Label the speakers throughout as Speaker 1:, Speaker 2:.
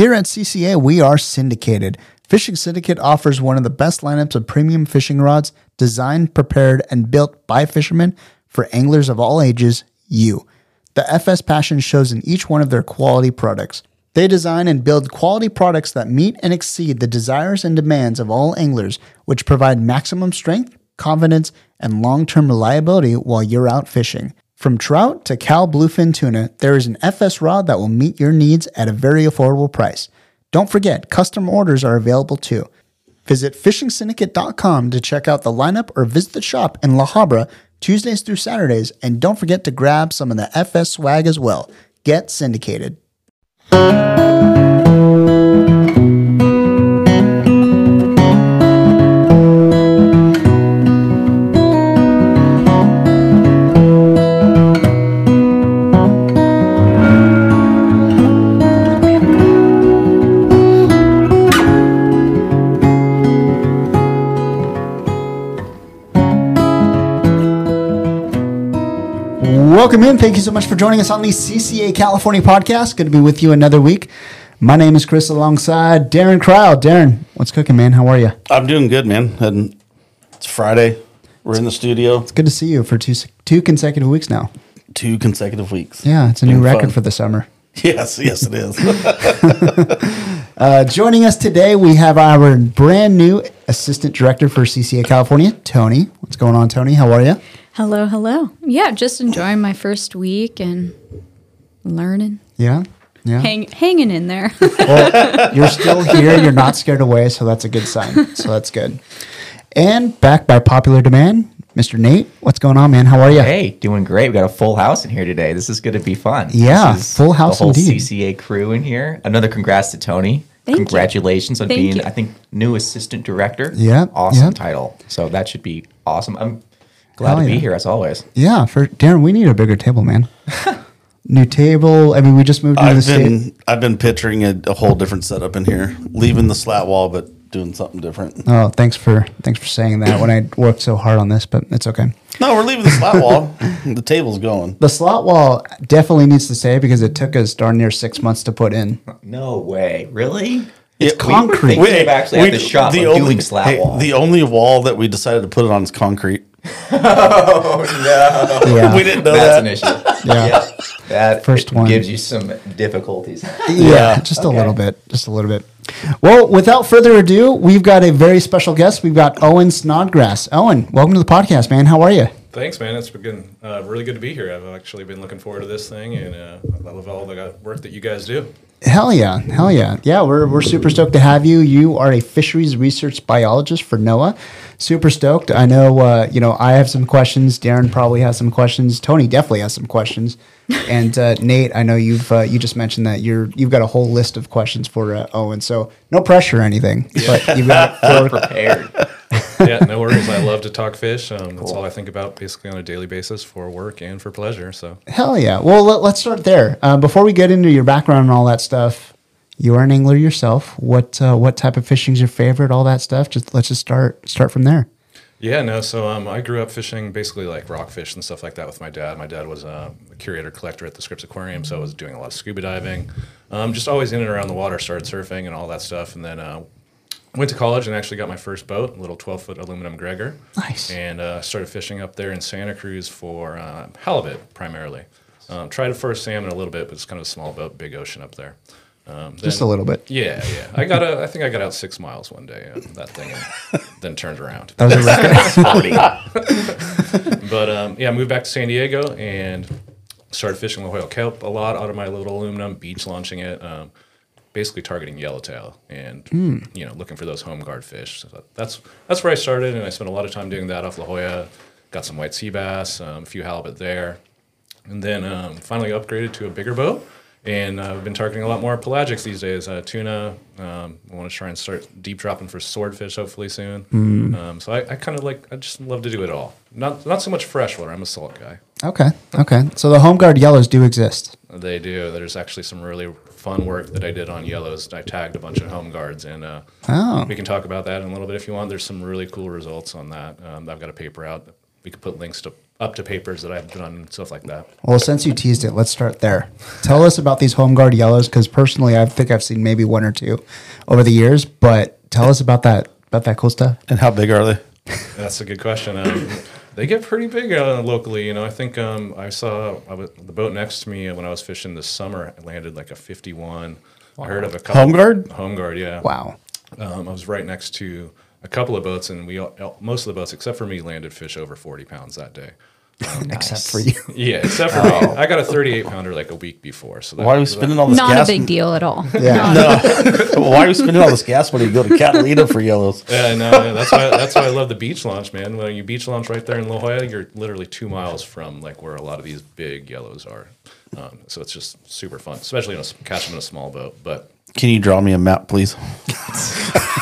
Speaker 1: Here at CCA, we are syndicated. Fishing Syndicate offers one of the best lineups of premium fishing rods designed, prepared, and built by fishermen for anglers of all ages, you. The FS passion shows in each one of their quality products. They design and build quality products that meet and exceed the desires and demands of all anglers, which provide maximum strength, confidence, and long term reliability while you're out fishing. From trout to cow bluefin tuna, there is an FS rod that will meet your needs at a very affordable price. Don't forget, custom orders are available too. Visit fishingsyndicate.com to check out the lineup or visit the shop in La Habra Tuesdays through Saturdays. And don't forget to grab some of the FS swag as well. Get syndicated. Welcome in. Thank you so much for joining us on the CCA California podcast. Good to be with you another week. My name is Chris alongside Darren Crowell. Darren, what's cooking, man? How are you?
Speaker 2: I'm doing good, man. And it's Friday. We're in the studio.
Speaker 1: It's good to see you for two two consecutive weeks now.
Speaker 2: Two consecutive weeks.
Speaker 1: Yeah, it's a new record
Speaker 2: fun.
Speaker 1: for the summer.
Speaker 2: Yes, yes, it is.
Speaker 1: Uh, joining us today, we have our brand new assistant director for CCA California, Tonie. What's going on, Tonie? How are you?
Speaker 3: Hello, hello. Yeah, just enjoying my first week and learning,
Speaker 1: Yeah, yeah.
Speaker 3: hang, hanging in there.
Speaker 1: Well, you're still here. You're not scared away, so that's a good sign. So that's good. And back by popular demand, Mr. Nate. What's going on, man? How are you?
Speaker 4: Hey, doing great. We got a full house in here today. This is going to be fun.
Speaker 1: Yeah, full house
Speaker 4: The whole
Speaker 1: indeed.
Speaker 4: CCA crew in here. Another congrats to Tonie.
Speaker 3: Thank you.
Speaker 4: Congratulations on
Speaker 3: Thank
Speaker 4: being,
Speaker 3: you.
Speaker 4: I think, new assistant director.
Speaker 1: Yeah,
Speaker 4: Awesome
Speaker 1: yeah.
Speaker 4: title. So that should be awesome. I'm glad
Speaker 1: Hell
Speaker 4: to be
Speaker 1: yeah.
Speaker 4: here as always.
Speaker 1: Yeah, for Darren, we need a bigger table, man. New table. I mean, we just moved into the
Speaker 2: I've
Speaker 1: state.
Speaker 2: been I've been picturing a, a whole different setup in here, leaving the slat wall, but doing something different.
Speaker 1: Oh, thanks for thanks for saying that. When I worked so hard on this, but it's okay.
Speaker 2: No, we're leaving the slat wall. The table's going.
Speaker 1: The slot wall definitely needs to stay because it took us darn near six months to put in.
Speaker 4: No way. Really?
Speaker 1: It's
Speaker 2: Yeah, we-
Speaker 1: concrete.
Speaker 4: we- Wait, actually at the shop of doing slat wall.
Speaker 2: The only wall that we decided to put it on is concrete.
Speaker 1: yeah,
Speaker 2: We didn't know
Speaker 4: That's
Speaker 2: that.
Speaker 4: an issue.
Speaker 1: Yeah.
Speaker 4: That
Speaker 1: First one.
Speaker 4: gives you some difficulties.
Speaker 1: yeah,
Speaker 2: Yeah.
Speaker 1: just a little bit, just a little bit. Well, without further ado, we've got a very special guest. We've got Owyn Snodgrass. Owyn, welcome to the podcast, man. How are you?
Speaker 5: Thanks, man. It's been uh, really good to be here. I've actually been looking forward to this thing, and uh, I love all the work that you guys do.
Speaker 1: Hell yeah, hell yeah, yeah. We're we're super stoked to have you. You are a fisheries research biologist for NOAA. Super stoked. I know. Uh, you know, I have some questions. Darren probably has some questions. Tonie definitely has some questions. And uh, Nate, I know you've uh, you just mentioned that you're you've got a whole list of questions for uh, Owyn. So no pressure or anything, but you've got four,
Speaker 4: Prepared.
Speaker 5: yeah, no worries. I love to talk fish. Um, That's all I think about basically on a daily basis for work and for pleasure. So,
Speaker 1: Hell yeah. Well, let, let's start there. Uh, before we get into your background and all that stuff, you are an angler yourself. What uh, what type of fishing is your favorite? All that stuff. Just let's just start start from there.
Speaker 5: yeah, no. So, um, I grew up fishing basically like rockfish and stuff like that with my dad. My dad was uh, a curator collector at the Scripps Aquarium, so I was doing a lot of scuba diving. Um, just always in and around the water. Started surfing and all that stuff, and then uh, went to college and actually got my first boat, a little 12 foot aluminum Gregor.
Speaker 1: Nice.
Speaker 5: And uh, started fishing up there in Santa Cruz for uh, halibut primarily. Um, tried to for salmon a little bit, but it's kind of a small boat, big ocean up there. Um,
Speaker 1: Just a little bit.
Speaker 5: Yeah, yeah. I got a, I think I got out six miles one day. Uh, that thing, and then turned around.
Speaker 1: That was a record.
Speaker 5: But um, yeah, I moved back to San Diego and started fishing La Jolla kelp a lot out of my little aluminum, beach launching it, um, basically targeting yellowtail and you know looking for those home guard fish. So that's that's where I started, and I spent a lot of time doing that off La Jolla. Got some white sea bass, um, a few halibut there, and then um, finally upgraded to a bigger boat. And uh, I've been targeting a lot more pelagics these days. Uh, tuna. Um, I want to try and start deep dropping for swordfish hopefully soon. Um, so I, I kind of like. I just love to do it all. Not not so much freshwater. I'm a salt guy.
Speaker 1: Okay. Okay. So the home guard yellows do exist.
Speaker 5: They do. There's actually some really fun work that I did on yellows. I tagged a bunch of home guards, and uh,
Speaker 1: Oh.
Speaker 5: we can talk about that in a little bit if you want. There's some really cool results on that. Um, I've got a paper out. We could put links to up to papers that I've done and stuff like that.
Speaker 1: Well, since you teased it, let's start there. Tell us about these home guard yellows, because personally, I think I've seen maybe one or two over the years. But tell us about that about that cool stuff.
Speaker 2: And how big are they?
Speaker 5: That's a good question. Um, they get pretty big uh, locally. You know, I think um, I saw I was, the boat next to me when I was fishing this summer. Landed like a 51. I heard of a couple,
Speaker 2: Home guard?
Speaker 5: Home guard, yeah.
Speaker 1: Wow.
Speaker 5: Um, I was right next to a couple of boats, and we all, most of the boats, except for me, landed fish over 40 pounds that day.
Speaker 1: Except for you.
Speaker 5: Yeah, except for me. I got a 38 pounder like a week before. So that,
Speaker 2: Why are we spending all this
Speaker 3: Not
Speaker 2: gas?
Speaker 3: a big deal at all.
Speaker 1: Yeah. no.
Speaker 2: Why are we spending all this gas money to go to Catalina for yellows?
Speaker 5: Yeah, no, no, that's why that's why I love the beach launch, man. When you beach launch right there in La Jolla, you're literally two miles from like where a lot of these big yellows are. Um, so it's just super fun, especially in a, catch them in a small boat. But
Speaker 2: Can you draw me a map, please?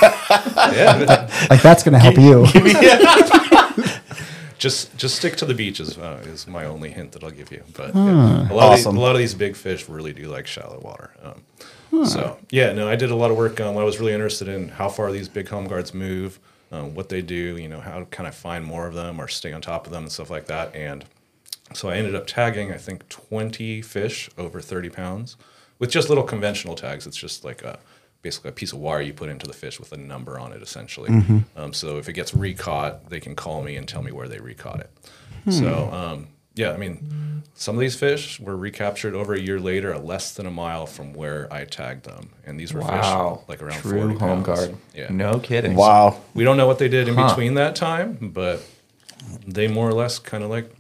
Speaker 5: yeah,
Speaker 1: Like that's going to help you.
Speaker 5: Just just stick to the beaches uh, is my only hint that I'll give you. But yeah, a lot
Speaker 2: Awesome.
Speaker 5: of these, a lot of these big fish really do like shallow water. Um, So yeah, no, I did a lot of work. Um, I was really interested in how far these big home guards move, um, what they do, you know, how to kind of find more of them or stay on top of them and stuff like that. And so I ended up tagging, I think, 20 fish over 30 pounds with just little conventional tags. It's just like a basically a piece of wire you put into the fish with a number on it, essentially. Um, so if it gets recaught, they can call me and tell me where they recaught it. So um, yeah, I mean, some of these fish were recaptured over a year later, at less than a mile from where I tagged them, and these were
Speaker 4: Wow.
Speaker 5: fish like around
Speaker 4: True
Speaker 5: 40
Speaker 4: home guard.
Speaker 5: Yeah.
Speaker 4: No kidding.
Speaker 2: Wow.
Speaker 5: We don't know what they did in
Speaker 4: Huh.
Speaker 5: between that time, but they more or less kind of like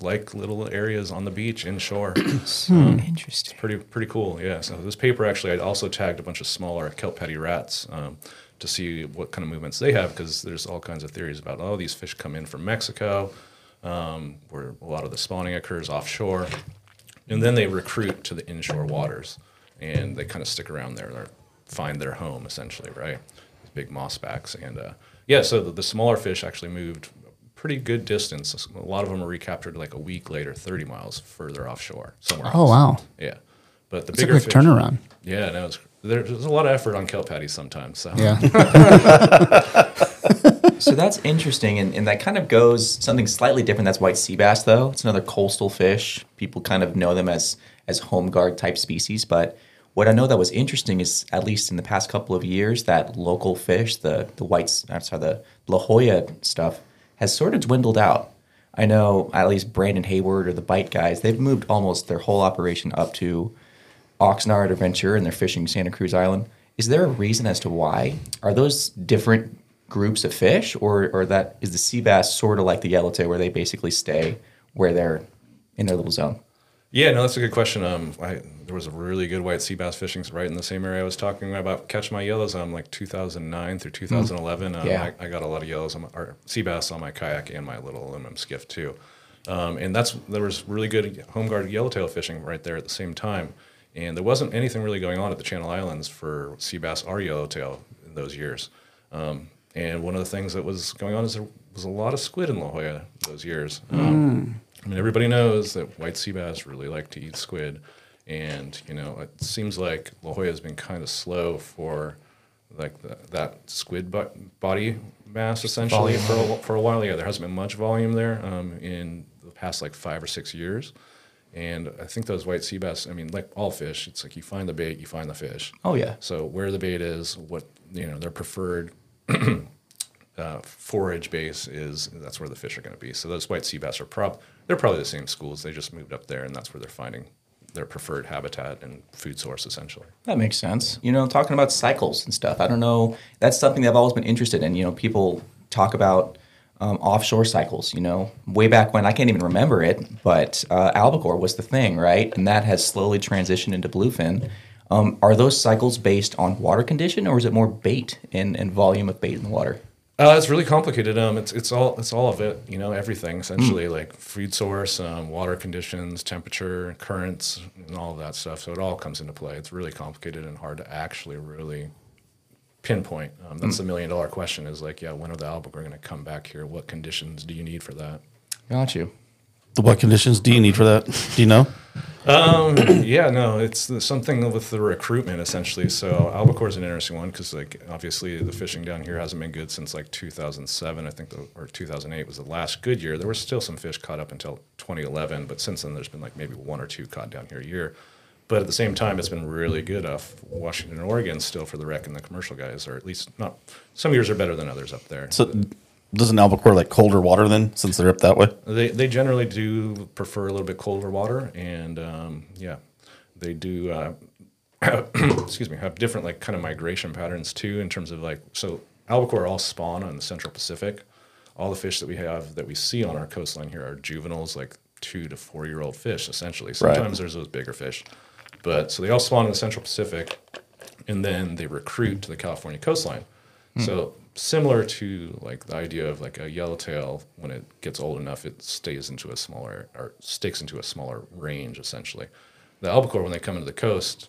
Speaker 5: like little areas on the beach inshore.
Speaker 4: Interesting.
Speaker 5: pretty pretty cool. Yeah. So this paper actually, I also tagged a bunch of smaller kelp paddy rats um, to see what kind of movements they have because there's all kinds of theories about oh these fish come in from Mexico, um, where a lot of the spawning occurs offshore, and then they recruit to the inshore waters, and they kind of stick around there or find their home essentially, right? These big mossbacks and uh, yeah. So the, the smaller fish actually moved. A Pretty good distance. A lot of them are recaptured like a week later, 30 miles further offshore, somewhere
Speaker 1: Oh,
Speaker 5: else.
Speaker 1: wow.
Speaker 5: Yeah, but the
Speaker 1: It's a quick
Speaker 5: fish,
Speaker 1: turnaround.
Speaker 5: Yeah, no, it's, there's, there's a lot of effort on kelp paddies sometimes. So
Speaker 1: Yeah.
Speaker 4: So that's interesting, and, and that kind of goes something slightly different. That's white sea bass, though. It's another coastal fish. People kind of know them as as home guard type species. But what I know that was interesting is, at least in the past couple of years, that local fish, the the whites, I'm sorry, the La Jolla stuff, has sort of dwindled out. I know at least Brandon Hayward or the Bite guys, they've moved almost their whole operation up to Oxnard or Ventura and they're fishing Santa Cruz Island. Is there a reason as to why? Are those different groups of fish, or or that is the sea bass sort of like the yellowtail, where they basically stay where they're in their little zone?
Speaker 5: Yeah, no, that's a good question. Um, I, there was a really good white sea bass fishing right in the same area I was talking about catch my yellows. Um, like 2009 through 2011. Um,
Speaker 4: Yeah.
Speaker 5: I, I got a lot of yellows on my, or sea bass on my kayak and my little aluminum skiff too. Um, and that's there was really good home guard yellowtail fishing right there at the same time. And there wasn't anything really going on at the Channel Islands for sea bass or yellowtail in those years. Um, and one of the things that was going on is there was a lot of squid in La Jolla those years. Um, I mean, everybody knows that white sea bass really like to eat squid, and you know, it seems like La Jolla has been kind of slow for like the, that squid bo- body mass essentially for a, for a while. Yeah, there hasn't been much volume there um, in the past like five or six years. And I think those white sea bass, I mean, like all fish, it's like you find the bait, you find the fish.
Speaker 4: Oh yeah,
Speaker 5: So where the bait is, what you know, their preferred uh, forage base is, that's where the fish are going to be. So those white sea bass are prob they're probably the same schools. They just moved up there, and that's where they're finding their preferred habitat and food source, essentially.
Speaker 4: that makes sense. You know, talking about cycles and stuff. I don't know. That's something that I've always been interested in. You know, people talk about um, offshore cycles. You know, way back when I can't even remember it, but uh, albacore was the thing, right? And that has slowly transitioned into bluefin. Um, are those cycles based on water condition, or is it more bait and, and volume of bait in the water?
Speaker 5: Uh, it's really complicated. Um, it's it's all it's all of it. You know, everything essentially, like food source, um, water conditions, temperature, currents, and all of that stuff. So it all comes into play. It's really complicated and hard to actually really pinpoint. Um, that's the million dollar question. Is like, yeah, when are the albacore going to come back here? What conditions do you need for that?
Speaker 4: Got you.
Speaker 2: What conditions do you need for that? Do you know?
Speaker 5: Um, yeah, no, it's the- something with the recruitment essentially. So albacore is an interesting one because, like, obviously the fishing down here hasn't been good since like 2007, I think, the, or 2008 was the last good year. There were still some fish caught up until 2011, but since then there's been like maybe one or two caught down here a year. But at the same time, it's been really good off Washington and Oregon still for the rec and the commercial guys, or at least not. Some years are better than others up there.
Speaker 2: So doesn't albacore like colder water then, since they're up that way?
Speaker 5: They they generally do prefer a little bit colder water, and um, yeah, they do. Uh, excuse me, have different like kind of migration patterns too in terms of like so albacore all spawn on the Central Pacific. All the fish that we have that we see on our coastline here are juveniles, like two to four year old fish, essentially. Sometimes there's those bigger fish, but so they all spawn in the Central Pacific, and then they recruit to the California coastline. So similar to like the idea of like a yellowtail, when it gets old enough, it stays into a smaller or sticks into a smaller range essentially. The albacore, when they come into the coast,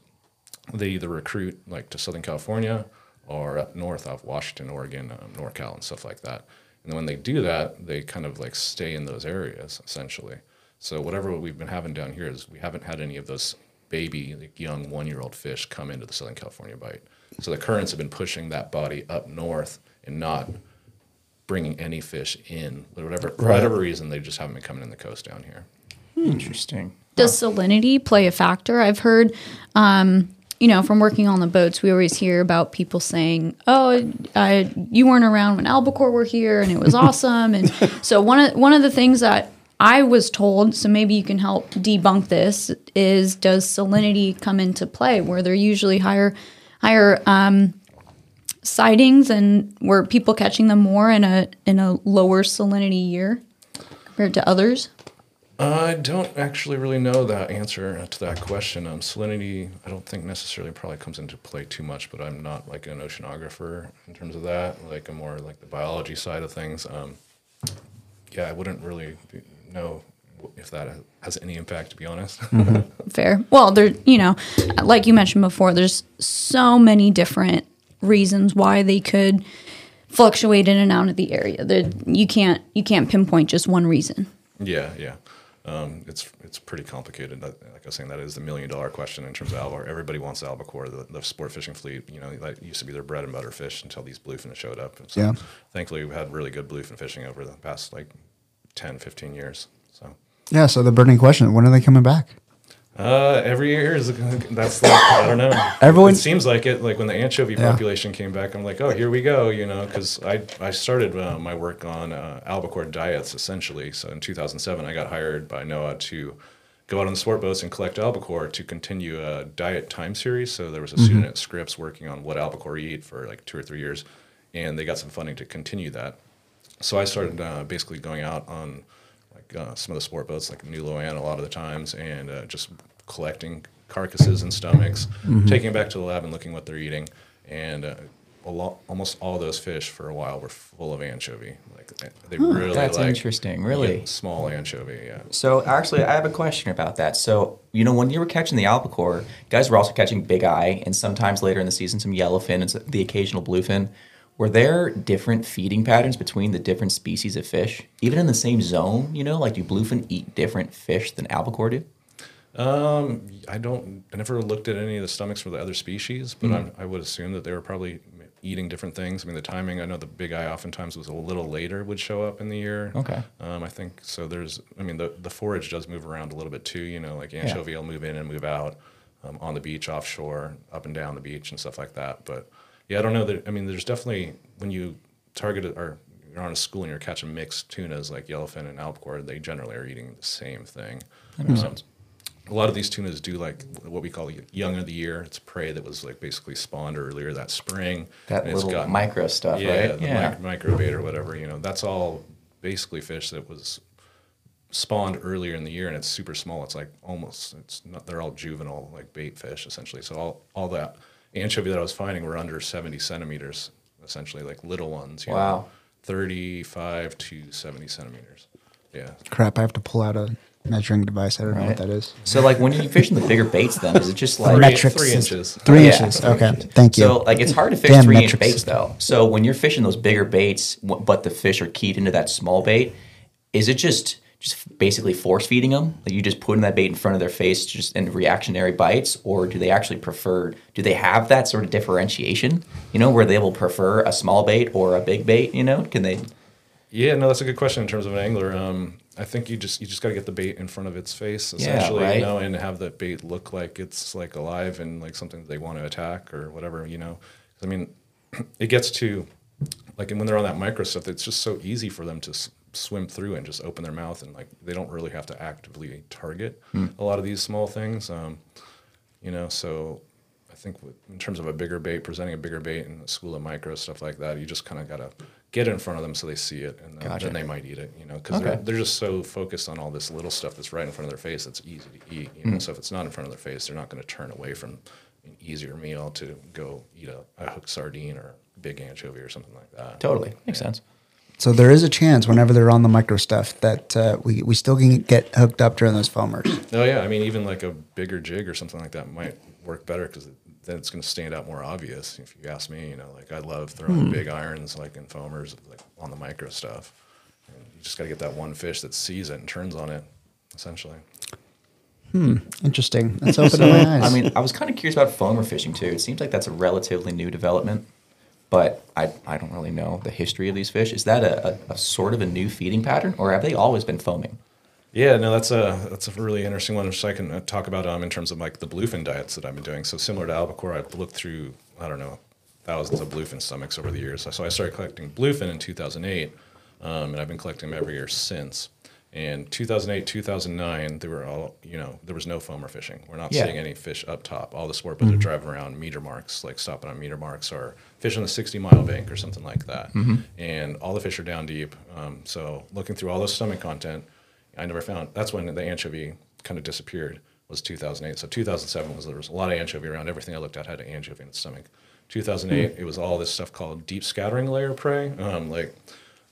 Speaker 5: they either recruit like to Southern California or up north of Washington, Oregon, um, NorCal, and stuff like that. And when they do that, they kind of like stay in those areas essentially. So whatever we've been having down here is we haven't had any of those baby, like young one-year-old fish come into the Southern California bite. So the currents have been pushing that body up north and not bringing any fish in. Whatever, for whatever reason, they just haven't been coming in the coast down here.
Speaker 6: Interesting.
Speaker 3: Does salinity play a factor? I've heard, um, you know, from working on the boats, we always hear about people saying, "Oh, I, you weren't around when albacore were here, and it was awesome." And so one of one of the things that I was told, so maybe you can help debunk this, is does salinity come into play where they're usually higher higher um, sightings and were people catching them more in a in a lower salinity year compared to others?
Speaker 5: I don't actually really know that answer to that question. Um, salinity, I don't think necessarily probably comes into play too much, but I'm not like an oceanographer in terms of that. Like I'm more like the biology side of things. Um, yeah, I wouldn't really know if that has any impact, to be honest.
Speaker 3: fair. Well, there, you know, like you mentioned before, there's so many different reasons why they could fluctuate in and out of the area. That you can't you can't pinpoint just one reason.
Speaker 5: yeah, yeah. Um, it's it's pretty complicated. Like I was saying, that is the million dollar question in terms of albacore. Everybody wants albacore. The, the sport fishing fleet, you know, that used to be their bread and butter fish until these bluefin showed up. So
Speaker 1: Yeah.
Speaker 5: thankfully, we've had really good bluefin fishing over the past like 10, 15 years. So
Speaker 1: Yeah. So the burning question: When are they coming back?
Speaker 5: Uh, every year is that's like I don't know.
Speaker 1: Everyone-
Speaker 5: it seems like it. Like when the anchovy
Speaker 1: Yeah.
Speaker 5: population came back, I'm like, oh, here we go. You know, because I I started uh, my work on uh, albacore diets essentially. So in 2007, I got hired by NOAA to go out on the sport boats and collect albacore to continue a diet time series. So there was a student at Scripps working on what albacore eat for like two or three years, and they got some funding to continue that. So I started uh, basically going out on like uh, some of the sport boats, like New Lo-An, a lot of the times, and uh, just collecting carcasses and stomachs, taking it back to the lab and looking what they're eating, and uh, a lot, almost all those fish for a while were full of anchovy. Like they really
Speaker 6: That's
Speaker 5: like
Speaker 6: interesting, really.
Speaker 5: small anchovy. Yeah.
Speaker 4: So actually, I have a question about that. So you know, when you were catching the albacore, guys were also catching big eye, and sometimes later in the season, some yellowfin and the occasional bluefin. Were there different feeding patterns between the different species of fish, even in the same zone? You know, like do bluefin eat different fish than albacore do?
Speaker 5: Um, I don't. I never looked at any of the stomachs for the other species, but I'm, I would assume that they were probably eating different things. I mean, the timing. I know the big eye oftentimes was a little later would show up in the year.
Speaker 6: Okay.
Speaker 5: Um, I think so. There's. I mean, the the forage does move around a little bit too. You know, like anchovy will move in and move out um, on the beach, offshore, up and down the beach, and stuff like that. But yeah, I don't know that. I mean, there's definitely when you target it or you're on a school and you're catching mixed tunas like yellowfin and albacore, they generally are eating the same thing. Um, a lot of these tunas do like what we call young of the year. It's prey that was like basically spawned earlier that spring.
Speaker 4: That
Speaker 5: and it's
Speaker 4: little
Speaker 5: got-
Speaker 4: micro stuff,
Speaker 5: yeah,
Speaker 4: right?
Speaker 5: the mic- micro bait or whatever. You know, that's all basically fish that was spawned earlier in the year, and it's super small. It's like almost it's not. They're all juvenile like bait fish essentially. So all all that anchovy that I was finding were under seventy centimeters, essentially like little ones. You
Speaker 4: Wow.
Speaker 5: know, thirty-five to seventy centimeters. Yeah.
Speaker 1: Crap! I have to pull out a measuring device. I don't know what that is.
Speaker 4: So like when you're fishing the bigger baits, then is it just like
Speaker 5: Three,
Speaker 1: Metric
Speaker 5: three inches.
Speaker 1: Three
Speaker 4: Yeah,
Speaker 1: inches.
Speaker 4: three
Speaker 1: Okay.
Speaker 4: inches.
Speaker 1: Thank you.
Speaker 4: So like it's hard to fish
Speaker 1: Damn
Speaker 4: three inch baits though. So when you're fishing those bigger baits, but the fish are keyed into that small bait, is it just just basically force feeding them? Like you just putting that bait in front of their face just in reactionary bites, or do they actually prefer? Do they have that sort of differentiation? You know, where they will prefer a small bait or a big bait? You know, can they?
Speaker 5: Yeah, no, that's a good question in terms of an angler. Um, I think you just you just got to get the bait in front of its face, essentially,
Speaker 4: right.
Speaker 5: you know, and have the bait look like it's like alive and like something that they want to attack or whatever, you know. I mean, it gets to like and when they're on that micro stuff, it's just so easy for them to swim through and just open their mouth and like they don't really have to actively target a lot of these small things. Um, you know, so I think with, in terms of a bigger bait, presenting a bigger bait in a school of micro stuff like that, you just kind of got to get in front of them so they see it, and then,
Speaker 4: Gotcha.
Speaker 5: then they might eat it. You know, because they're, they're just so focused on all this little stuff that's right in front of their face that's easy to eat. You know, so if it's not in front of their face, they're not going to turn away from an easier meal to go eat a, a hooked sardine or a big anchovy or something like that.
Speaker 4: Totally makes sense.
Speaker 1: So there is a chance whenever they're on the micro stuff that uh, we, we still can get hooked up during those foamers.
Speaker 5: Oh yeah, I mean even like a bigger jig or something like that might work better because then it's going to stand out more obvious. If you ask me, you know, like I love throwing big irons like in foamers, like on the micro stuff. And you just got to get that one fish that sees it and turns on it, essentially. Hmm.
Speaker 1: Interesting. That's opening my eyes.
Speaker 4: I mean, I was kind of curious about foamer fishing too. It seems like that's a relatively new development, but I, I don't really know the history of these fish. Is that a, a, a sort of a new feeding pattern, or have they always been foaming?
Speaker 5: Yeah, no, that's a that's a really interesting one, which I can uh, talk about um, in terms of like the bluefin diets that I've been doing. So similar to albacore, I've looked through I don't know thousands of bluefin stomachs over the years. So I started collecting bluefin in 2008, um, and I've been collecting them every year since. And 2008, 2009, they were all you know there was no foamer fishing. We're not
Speaker 4: Yeah.
Speaker 5: seeing any fish up top. All the sport boats are driving around meter marks, like stopping on meter marks or fishing the 60 mile bank or something like that. And all the fish are down deep. Um, so looking through all the stomach content. I never found. That's when the anchovy kind of disappeared. Was 2008. So 2007 was there was a lot of anchovy around. Everything I looked at had an anchovy in its stomach. 2008, it was all this stuff called deep scattering layer prey, um, like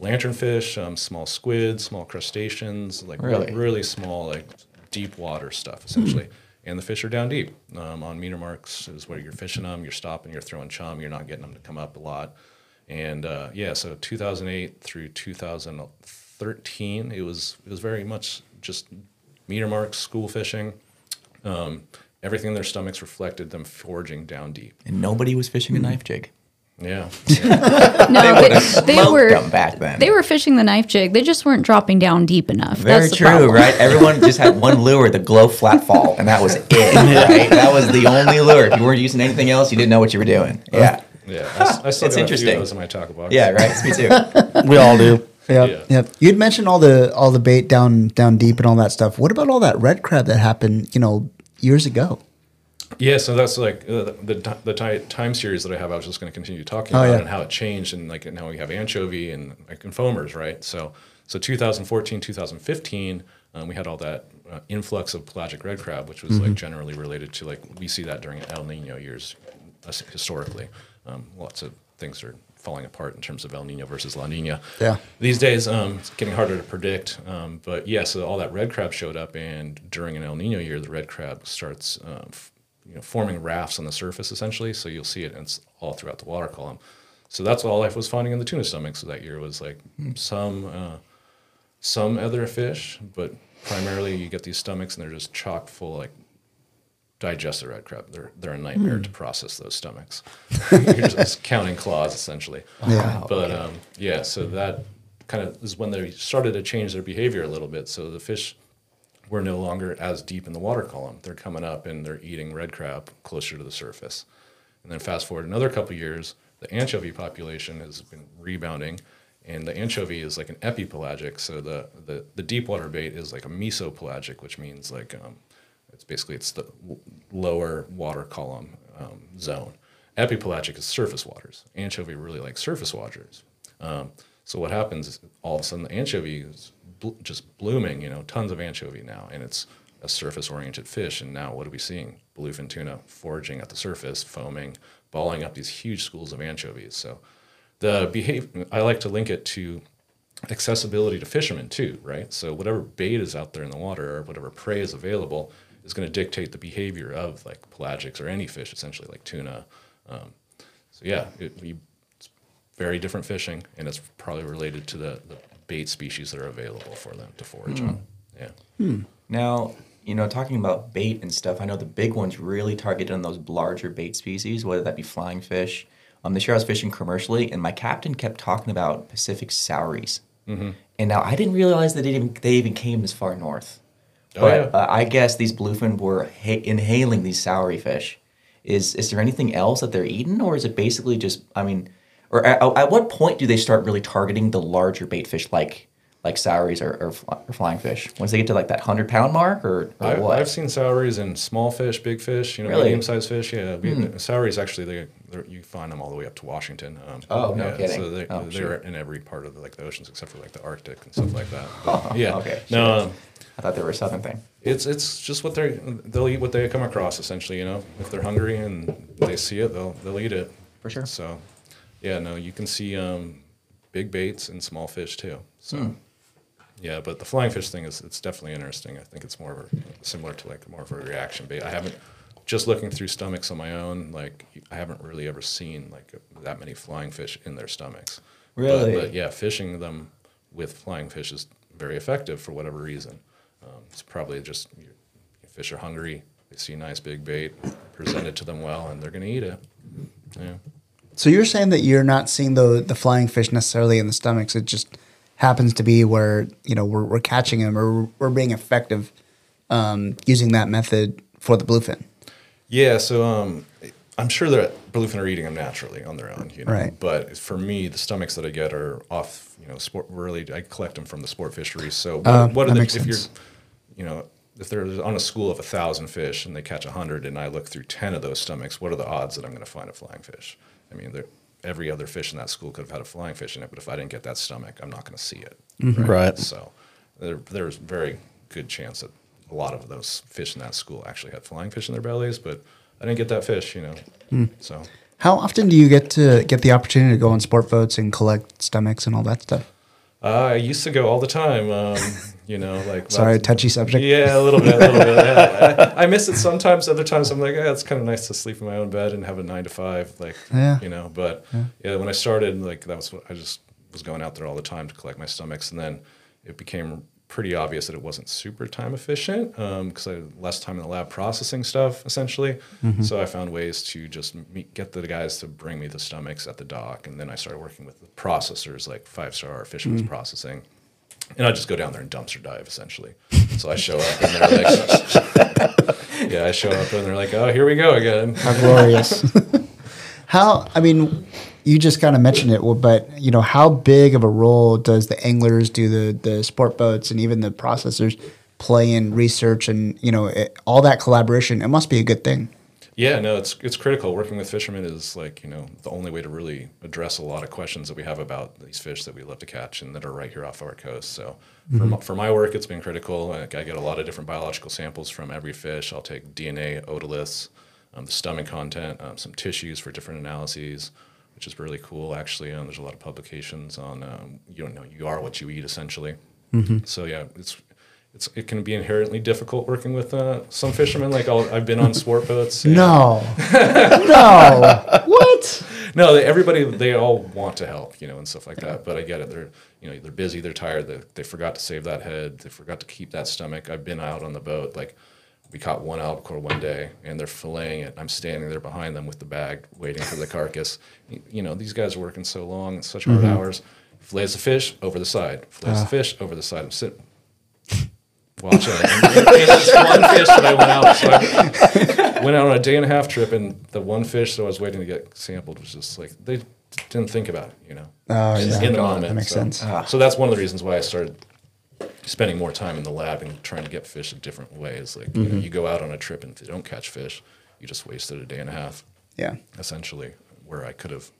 Speaker 5: lanternfish, um, small squid, small crustaceans, like re-
Speaker 4: Really?
Speaker 5: really small, like deep water stuff, essentially. And the fish are down deep. Um, on meter marks is where you're fishing them. You're stopping. You're throwing chum. You're not getting them to come up a lot. And uh, yeah, so 2008 through 2013, it was it was very much just meter marks, school fishing. Um, everything in their stomachs reflected them forging down deep.
Speaker 4: And nobody was fishing a knife jig.
Speaker 5: Yeah,
Speaker 3: No,
Speaker 4: would
Speaker 3: they, they were
Speaker 4: them back then.
Speaker 3: they were fishing the knife jig. They just weren't dropping down deep enough.
Speaker 4: Very
Speaker 3: That's
Speaker 4: true,
Speaker 3: problem.
Speaker 4: right? Everyone just had one lure, the glow flat fall, and that was it. Right? That was the only lure. If you weren't using anything else, you didn't know what you were doing. Yeah,
Speaker 5: yeah. I, s- I still
Speaker 4: It's
Speaker 5: got a
Speaker 4: interesting.
Speaker 5: few of those in my tackle box.
Speaker 4: yeah, right. Me too.
Speaker 2: We all do.
Speaker 1: Yep.
Speaker 5: Yeah.
Speaker 1: Yep. You'd mentioned all the all the bait down down deep and all that stuff. What about all that red crab that happened, you know, years ago?
Speaker 5: Yeah, so that's like uh, the the, the time series that I have. I was just going to continue talking
Speaker 1: Oh,
Speaker 5: about
Speaker 1: yeah.
Speaker 5: and how it changed, and like now we have anchovy and like and foamers, right? So so 2014, 2015, um, we had all that uh, influx of pelagic red crab, which was
Speaker 1: Mm-hmm.
Speaker 5: like generally related to like we see that during El Nino years uh, historically. Um, lots of things are falling apart in terms of El Nino versus La Nina.
Speaker 1: Yeah.
Speaker 5: These days, um, it's getting harder to predict. Um, but yeah, so all that red crab showed up, and during an El Nino year, the red crab starts, f- you know, forming rafts on the surface essentially. So you'll see it, and it's all throughout the water column. So that's all life was finding in the tuna stomachs so that year was like some uh, some other fish, but primarily you get these stomachs, and they're just chock full like digest the red crab. They're they're a nightmare to process those stomachs. You're just counting claws essentially.
Speaker 1: Yeah.
Speaker 5: But um, yeah, so that kind of is when they started to change their behavior a little bit. So the fish were no longer as deep in the water column. They're coming up and they're eating red crab closer to the surface. And then fast forward another couple years, the anchovy population has been rebounding. And the anchovy is like an epipelagic. So the, the, the deep water bait is like a mesopelagic, which means like um, it's basically it's the lower water column um, zone. Epipelagic is surface waters. Anchovy really like surface waters. Um, so what happens is all of a sudden the anchovy is bl- just blooming. You know, tons of anchovy now, and it's a surface-oriented fish. And now what are we seeing? Bluefin tuna foraging at the surface, foaming, balling up these huge schools of anchovies. So the behavior I like to link it to accessibility to fishermen too, right? So whatever bait is out there in the water or whatever prey is available is going to dictate the behavior of like pelagics or any fish, essentially like tuna. Um, so yeah, it, it's very different fishing, and it's probably related to the, the bait species that are available for them to forage on. Yeah.
Speaker 4: Now, you know, talking about bait and stuff, I know the big ones really targeted on those larger bait species, whether that be flying fish. Um, this year I was fishing commercially, and my captain kept talking about Pacific sauries. Mm-hmm. And now I didn't realize that it even, they even came this far north.
Speaker 5: Oh,
Speaker 4: but
Speaker 5: yeah.
Speaker 4: uh, I guess these bluefin were ha- inhaling these saury fish. Is is there anything else that they're eating, or is it basically just? I mean, or at, at what point do they start really targeting the larger bait fish like like sauries or, or, or flying fish? Once they get to like that hundred pound mark, or, or
Speaker 5: I,
Speaker 4: what?
Speaker 5: I've seen sauries in small fish, big fish, you know,
Speaker 4: Really? Hmm.
Speaker 5: medium-sized fish. Yeah, sauries actually, they, you find them all the way up to Washington. Um,
Speaker 4: Oh, no
Speaker 5: yeah,
Speaker 4: kidding.
Speaker 5: So they,
Speaker 4: Oh,
Speaker 5: they're
Speaker 4: shoot.
Speaker 5: in every part of the, like the oceans except for like the Arctic and stuff like that. But, yeah.
Speaker 4: okay,
Speaker 5: No, um,
Speaker 4: I thought they were a southern thing.
Speaker 5: it's it's just what they they'll eat what they come across essentially. You know, if they're hungry and they see it, they'll they'll eat it.
Speaker 4: For sure.
Speaker 5: So, yeah, no, you can see um, big baits and small fish too. So.
Speaker 4: Hmm.
Speaker 5: Yeah, but the flying fish thing is it's definitely interesting. I think it's more of a, similar to like more of a reaction bait. I haven't just looking through stomachs on my own. Like I haven't really ever seen like that many flying fish in their stomachs. But-
Speaker 4: Really?
Speaker 5: But, yeah, fishing them with flying fish is very effective for whatever reason. Um, it's probably just your, your fish are hungry. They see a nice big bait, present it to them well, and they're going to eat it. Yeah.
Speaker 1: So you're saying that you're not seeing the the flying fish necessarily in the stomachs. It just happens to be where you know we're, we're catching them or we're being effective um, using that method for the bluefin.
Speaker 5: Yeah, so um, I'm sure that bluefin are eating them naturally on their own, you know.
Speaker 1: Right.
Speaker 5: But for me, the stomachs that I get are off, you know, sport. Really, I collect them from the sport fisheries. So what,
Speaker 1: Uh,
Speaker 5: what are the, if
Speaker 1: sense.
Speaker 5: you're, you know, if they're on a school of a thousand fish and they catch a hundred, and I look through ten of those stomachs, what are the odds that I'm going to find a flying fish? I mean, they're- every other fish in that school could have had a flying fish in it, but if I didn't get that stomach, I'm not going to see it.
Speaker 2: Right.
Speaker 5: So there, there's very good chance that a lot of those fish in that school actually had flying fish in their bellies, but I didn't get that fish, you know.
Speaker 1: Hmm.
Speaker 5: So
Speaker 1: How often do you get to get the opportunity to go on sport boats and collect stomachs and all that stuff?
Speaker 5: Uh, I used to go all the time, um, you know, like
Speaker 1: Sorry, touchy subject.
Speaker 5: Yeah, a little bit, a little bit. Yeah, I, I miss it sometimes. Other times, I'm like, yeah, it's kind of nice to sleep in my own bed and have a nine to five, like,
Speaker 1: Yeah.
Speaker 5: you know. But yeah. when I started, like, that was what I just was going out there all the time to collect my stomachs, and then it became pretty obvious that it wasn't super time efficient um, because I had less time in the lab processing stuff, essentially. Mm-hmm. So I found ways to just meet, get the guys to bring me the stomachs at the dock, and then I started working with the processors, like Five Star Fisherman's mm-hmm. Processing. And I just go down there and dumpster dive essentially. So I show up and they're like, yeah, I show up and they're like, oh, here we go again.
Speaker 1: How glorious. how, I mean, you just kind of mentioned it, but, you know, how big of a role does the anglers, do the, the sport boats, and even the processors play in research and, you know, it, all that collaboration? It must be a good thing.
Speaker 5: Yeah, no, it's it's critical. Working with fishermen is like you know the only way to really address a lot of questions that we have about these fish that we love to catch and that are right here off our coast. So for, mm-hmm. my, for my work, it's been critical. Like, I get a lot of different biological samples from every fish. I'll take DNA, otoliths, um, the stomach content, um, some tissues for different analyses, which is really cool. Actually, um, there's a lot of publications on um, you don't know you are what you eat essentially. So yeah, it's it's it can be inherently difficult working with uh, some fishermen. Like I'll, I've been on sport boats.
Speaker 1: No. no. What?
Speaker 5: no, they, everybody they all want to help, you know, and stuff like that. But I get it. They're you know they're busy, they're tired. They, they forgot to save that head. They forgot to keep that stomach. I've been out on the boat like. We caught one albacore one day, and they're filleting it. I'm standing there behind them with the bag, waiting for the carcass. Y- You know, these guys are working so long, it's such hard mm-hmm. hours. Fillets the fish over the side. Fillets the ah. fish over the side. I'm sitting, watching it. And, and, and it's one fish that I went out. So I, went out on a day and a half trip, and the one fish that I was waiting to get sampled was just like they didn't think about it, you know,
Speaker 1: Oh,
Speaker 5: in,
Speaker 1: yeah.
Speaker 5: in the
Speaker 1: That
Speaker 5: moment.
Speaker 1: makes
Speaker 5: so,
Speaker 1: sense. Ah.
Speaker 5: So that's one of the reasons why I started spending more time in the lab and trying to get fish in different ways. Like you, know, mm-hmm. you go out on a trip, and if you don't catch fish, you just wasted a day and a half,
Speaker 1: Yeah.
Speaker 5: essentially, where I could have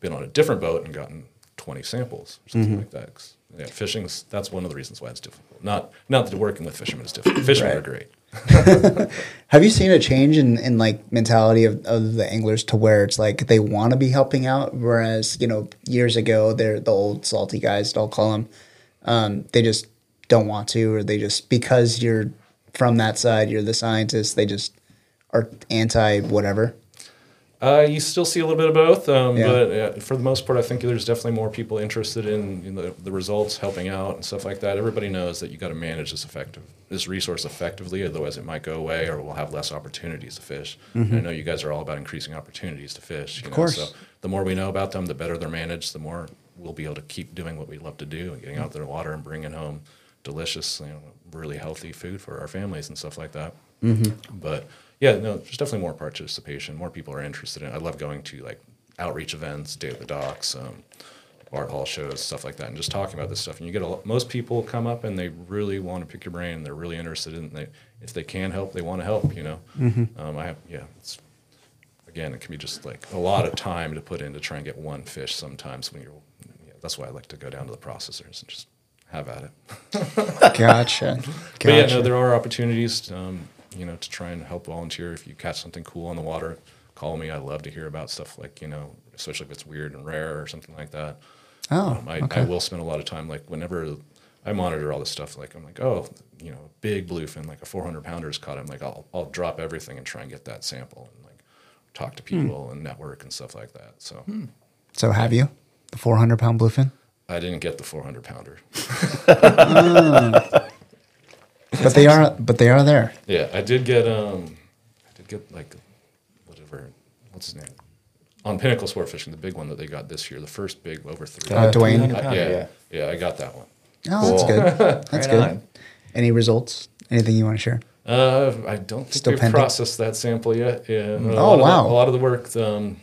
Speaker 5: been on a different boat and gotten 20 samples or something mm-hmm. like that. 'Cause, Yeah, fishing's that's one of the reasons why it's difficult. Not not that working with fishermen is difficult. Fishermen are great.
Speaker 1: Have you seen a change in, in like mentality of, of the anglers to where it's like they want to be helping out, whereas you know years ago they're the old salty guys, I'll call them. Um, they just don't want to, or they just because you're from that side, you're the scientist. They just are anti whatever.
Speaker 5: Uh, you still see a little bit of both, um,
Speaker 1: Yeah.
Speaker 5: but uh, for the most part, I think there's definitely more people interested in, in the, the results, helping out and stuff like that. Everybody knows that you got to manage this effective this resource effectively, otherwise it might go away or we'll have less opportunities to fish. And I know you guys are all about increasing opportunities to fish. You of
Speaker 1: course.
Speaker 5: So the more we know about them, the better they're managed. The more we'll be able to keep doing what we love to do and getting out there in the water and bringing home delicious, you know, really healthy food for our families and stuff like that. But yeah, no, there's definitely more participation. More people are interested in. it. I love going to like outreach events, day at the docks, um, Fred Hall shows, stuff like that, and just talking about this stuff. And you get a lot, most people come up and they really want to pick your brain. And they're really interested in. They if they can help, they want to help. You know, um, I have yeah. It's again, it can be just like a lot of time to put in to try and get one fish. Sometimes when you're, that's why I like to go down to the processors and just have at it.
Speaker 1: Gotcha.
Speaker 5: But yeah, no, there are opportunities, um, you know, to try and help volunteer. If you catch something cool on the water, call me. I love to hear about stuff like you know, especially if it's weird and rare or something like that.
Speaker 1: Oh,
Speaker 5: Um, I,
Speaker 1: okay.
Speaker 5: I will spend a lot of time like whenever I monitor all this stuff. Like I'm like, oh, you know, big bluefin, like a 400 pounder is caught. I'm like, I'll I'll drop everything and try and get that sample and like talk to
Speaker 1: Hmm.
Speaker 5: people and network and stuff like that. So
Speaker 1: So have you the 400 pound bluefin?
Speaker 5: I didn't get the 400 pounder.
Speaker 1: But they are, but they are there.
Speaker 5: Yeah, I did get um, I did get like whatever, what's his name, on Pinnacle Sport Fishing, the big one that they got this year, the first big over three.
Speaker 1: Uh, Dwayne.
Speaker 6: 300
Speaker 5: I-
Speaker 6: pounder,
Speaker 5: yeah, yeah, I got that one.
Speaker 1: Oh, that's good. That's
Speaker 6: Right
Speaker 1: good.
Speaker 6: on.
Speaker 1: Any results? Anything you want to share?
Speaker 5: Uh, I don't think
Speaker 1: Still
Speaker 5: we've
Speaker 1: pending?
Speaker 5: processed that sample yet. Yeah. a
Speaker 1: Oh,
Speaker 5: lot of the-
Speaker 1: wow.
Speaker 5: a lot of the work, um,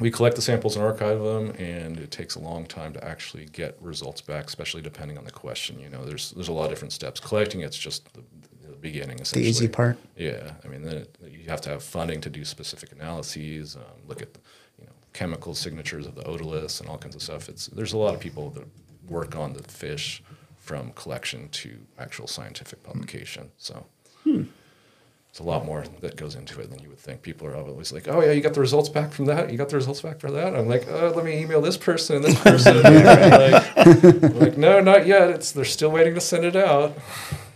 Speaker 5: we collect the samples and archive them, and it takes a long time to actually get results back, especially depending on the question. You know, there's there's a lot of different steps. Collecting it's just the, the beginning.
Speaker 1: The easy part.
Speaker 5: Yeah, I mean, then it, you have to have funding to do specific analyses, um, look at you know chemical signatures of the otoliths and all kinds of stuff. It's there's a lot of people that work on the fish from collection to actual scientific publication. So. It's a lot more that goes into it than you would think. People are always like, "Oh yeah, you got the results back from that. You got the results back for that." I'm like, "Oh, let me email this person and this person." like, like, no, not yet. It's they're still waiting to send it out.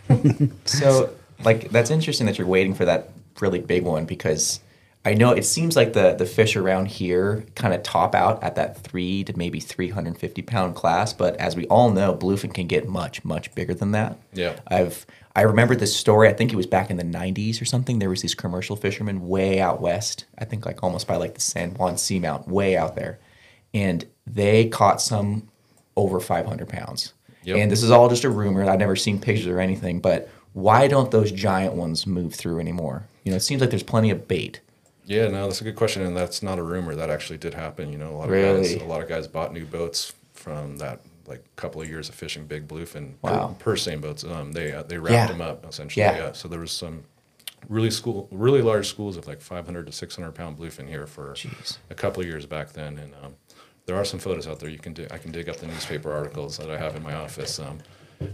Speaker 4: So, like, that's interesting that you're waiting for that really big one because I know it seems like the the fish around here kind of top out at that three to maybe 350 pound class, but as we all know, bluefin can get much much bigger than that.
Speaker 5: Yeah.
Speaker 4: I've I remember this story. I think it was back in the 90s or something. There was these commercial fishermen way out west. I think like almost by like the San Juan Seamount, way out there, and they caught some over 500 pounds.
Speaker 5: Yep.
Speaker 4: And this is all just a rumor. I've never seen pictures or anything, but why don't those giant ones move through anymore? You know, it seems like there's plenty of bait.
Speaker 5: Yeah, no, that's a good question, and that's not a rumor. That actually did happen. You know, a lot of guys, a lot of guys bought new boats from that like a couple of years of fishing big bluefin.
Speaker 4: Wow.
Speaker 5: Per, per boats. Um, they uh, they wrapped
Speaker 4: Yeah.
Speaker 5: them up essentially.
Speaker 4: Yeah.
Speaker 5: Yeah. So there was some really school, really large schools of like 500 to 600 pound bluefin here for
Speaker 4: Jeez.
Speaker 5: a couple of years back then, and um, there are some photos out there. You can do, I can dig up the newspaper articles that I have in my office. Um,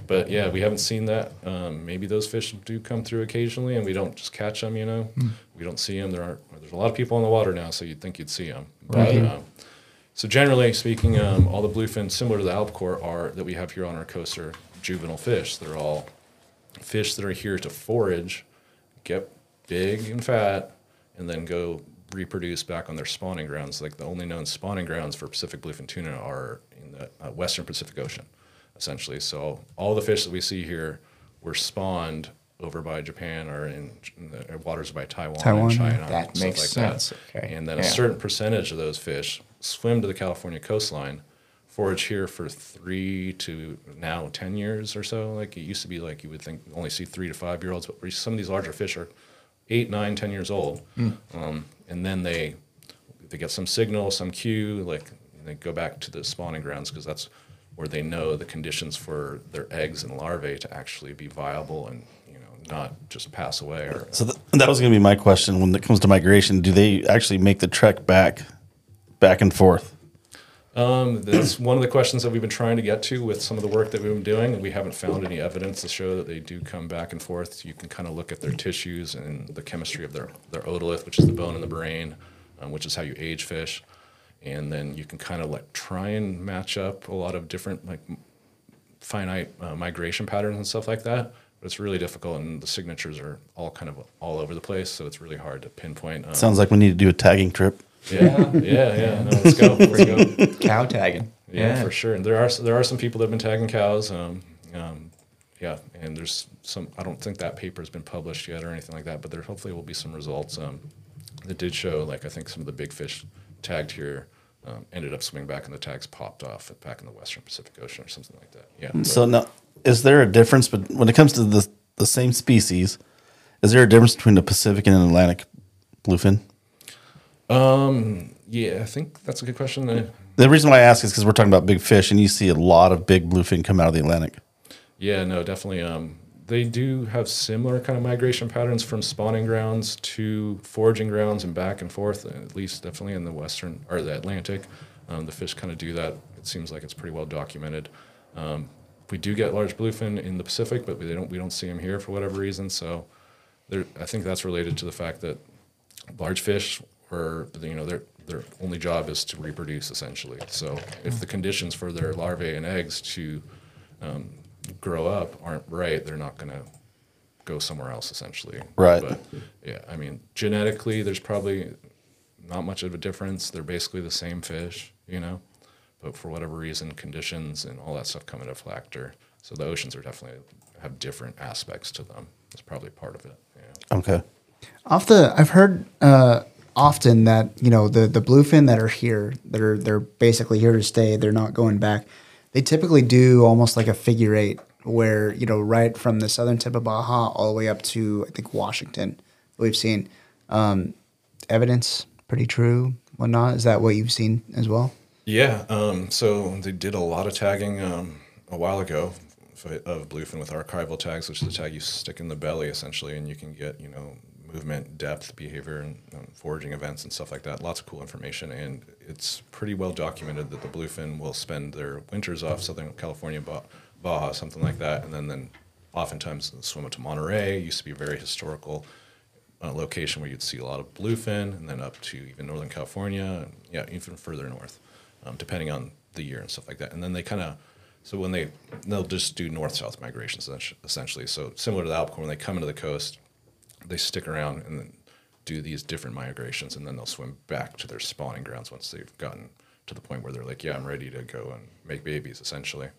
Speaker 5: but yeah, we haven't seen that. Um, maybe those fish do come through occasionally, and we don't just catch them. You know, we don't see them. There aren't. there's a lot of people in the water now, so you'd think you'd see them. But um, so generally speaking, um, all the bluefin, similar to the albacore, are that we have here on our coast are juvenile fish. They're all fish that are here to forage, get big and fat, and then go reproduce back on their spawning grounds. Like the only known spawning grounds for Pacific bluefin tuna are in the uh, western Pacific Ocean, essentially. So all the fish that we see here were spawned over by Japan or in, in the waters by Taiwan,
Speaker 1: Taiwan,
Speaker 5: and. China.
Speaker 6: That
Speaker 5: and stuff
Speaker 6: makes
Speaker 5: like
Speaker 6: sense.
Speaker 5: That.
Speaker 6: Okay.
Speaker 5: And then
Speaker 6: Yeah.
Speaker 5: a certain percentage of those fish swim to the California coastline, forage here for three to now 10 years or so. Like it used to be like you would think only see three to five year olds, but some of these larger fish are eight, nine, 10 years old. Um, and then they, they get some signal, some cue, like they go back to the spawning grounds because that's where they know the conditions for their eggs and larvae to actually be viable and, you know, not just pass away or
Speaker 2: So th- that was going to be my question when it comes to migration. Do they actually make the trek back, back and forth?
Speaker 5: Um, that's one of the questions that we've been trying to get to with some of the work that we've been doing. We haven't found any evidence to show that they do come back and forth. You can kind of look at their tissues and the chemistry of their, their otolith, which is the bone in the brain, um, which is how you age fish. And then you can kind of like try and match up a lot of different like finite uh, migration patterns and stuff like that. But it's really difficult, and the signatures are all kind of all over the place, so it's really hard to pinpoint. Um,
Speaker 2: Sounds like we need to do a tagging trip.
Speaker 5: Yeah, yeah, yeah. No, let's go. Let's go.
Speaker 4: Cow tagging.
Speaker 5: Yeah, for sure. And there are there are some people that have been tagging cows. Um, um, yeah, and there's some. I don't think that paper has been published yet or anything like that, but there hopefully will be some results. Um, that did show like I think some of the big fish tagged here um, ended up swimming back and the tags popped off back in the Western Pacific Ocean or something like that. Yeah. but-
Speaker 2: So now, is there a difference? But when it comes to the the same species, is there a difference between the Pacific and an Atlantic bluefin?
Speaker 5: Yeah, I think that's a good question. Uh,
Speaker 2: The reason why I ask is because we're talking about big fish, and you see a lot of big bluefin come out of the Atlantic.
Speaker 5: Yeah, no, definitely. Um, they do have similar kind of migration patterns from spawning grounds to foraging grounds and back and forth. At least, definitely in the western or the Atlantic, um, the fish kind of do that. It seems like it's pretty well documented. Um, we do get large bluefin in the Pacific, but we don't we don't see them here for whatever reason. So, there, I think that's related to the fact that large fish are you know their their only job is to reproduce essentially. So if the conditions for their larvae and eggs to um, grow up aren't right, they're not going to go somewhere else essentially.
Speaker 2: Right.
Speaker 5: But yeah, I mean genetically, there's probably not much of a difference. They're basically the same fish, you know, but for whatever reason, conditions and all that stuff come into factor. So the oceans are definitely have different aspects to them. That's probably part of it. Yeah.
Speaker 2: Okay.
Speaker 1: Off the, I've heard uh, often that you know the the bluefin that are here, that are they're basically here to stay. They're not going back. They typically do almost like a figure eight, where you know right from the southern tip of Baja all the way up to I think Washington. We've seen um, evidence, pretty true, whatnot. Is that what you've seen as well?
Speaker 5: Yeah, um, so they did a lot of tagging um, a while ago of bluefin with archival tags, which is the tag you stick in the belly essentially, and you can get you know movement, depth, behavior, and um, foraging events and stuff like that. Lots of cool information, and it's pretty well documented that the bluefin will spend their winters off Southern California, Ba- Baja, something like that, and then then oftentimes swim up to Monterey. Used to be a very historical uh, location where you'd see a lot of bluefin, and then up to even Northern California, and yeah, even further north, um, depending on the year and stuff like that. And then they kind of, so when they they'll just do north-south migrations essentially. So similar to the albacore, when they come into the coast, they stick around and then do these different migrations, and then they'll swim back to their spawning grounds once they've gotten to the point where they're like, yeah, I'm ready to go and make babies, essentially.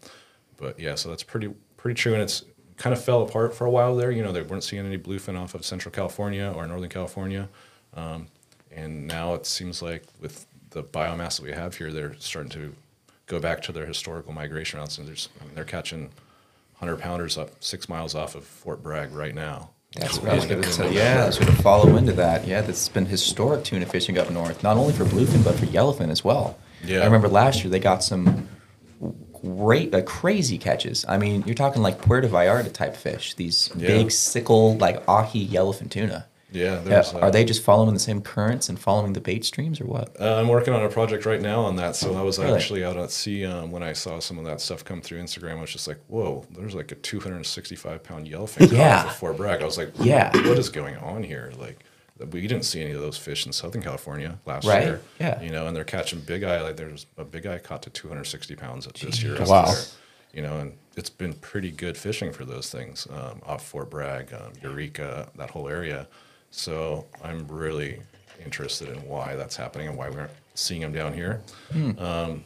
Speaker 5: But yeah, so that's pretty pretty true, and it's kind of fell apart for a while there. You know, they weren't seeing any bluefin off of Central California or Northern California, um, and now it seems like with the biomass that we have here, they're starting to go back to their historical migration routes, and there's I mean, they're catching hundred pounders up six miles off of Fort Bragg right now.
Speaker 4: That's what I was going to say. Yeah, sort of follow into that. Yeah, that's been historic tuna fishing up north, not only for bluefin but for yellowfin as well.
Speaker 5: Yeah.
Speaker 4: I remember last year they got some great, uh, crazy catches. I mean, you're talking like Puerto Vallarta type fish. These
Speaker 5: Yeah.
Speaker 4: big sickle like ahi yellowfin tuna.
Speaker 5: Yeah,
Speaker 4: Yeah,
Speaker 5: uh,
Speaker 4: are they just following the same currents and following the bait streams, or what?
Speaker 5: Uh, I'm working on a project right now on that. So I was
Speaker 4: Really?
Speaker 5: actually out at sea um, when I saw some of that stuff come through Instagram. I was just like, "Whoa, there's like a 265 pound yellowfin
Speaker 4: Yeah.
Speaker 5: off Fort Bragg." I was like,
Speaker 4: Yeah.
Speaker 5: what is going on here?" Like, we didn't see any of those fish in Southern California last
Speaker 4: Right,
Speaker 5: year.
Speaker 4: yeah.
Speaker 5: you know, and they're catching big eye. Like, there's a big eye caught to 260 pounds at this year.
Speaker 2: Wow.
Speaker 5: there, You know, and it's been pretty good fishing for those things um, off Fort Bragg, um, Eureka, that whole area. So I'm really interested in why that's happening and why we aren't seeing them down here. Um,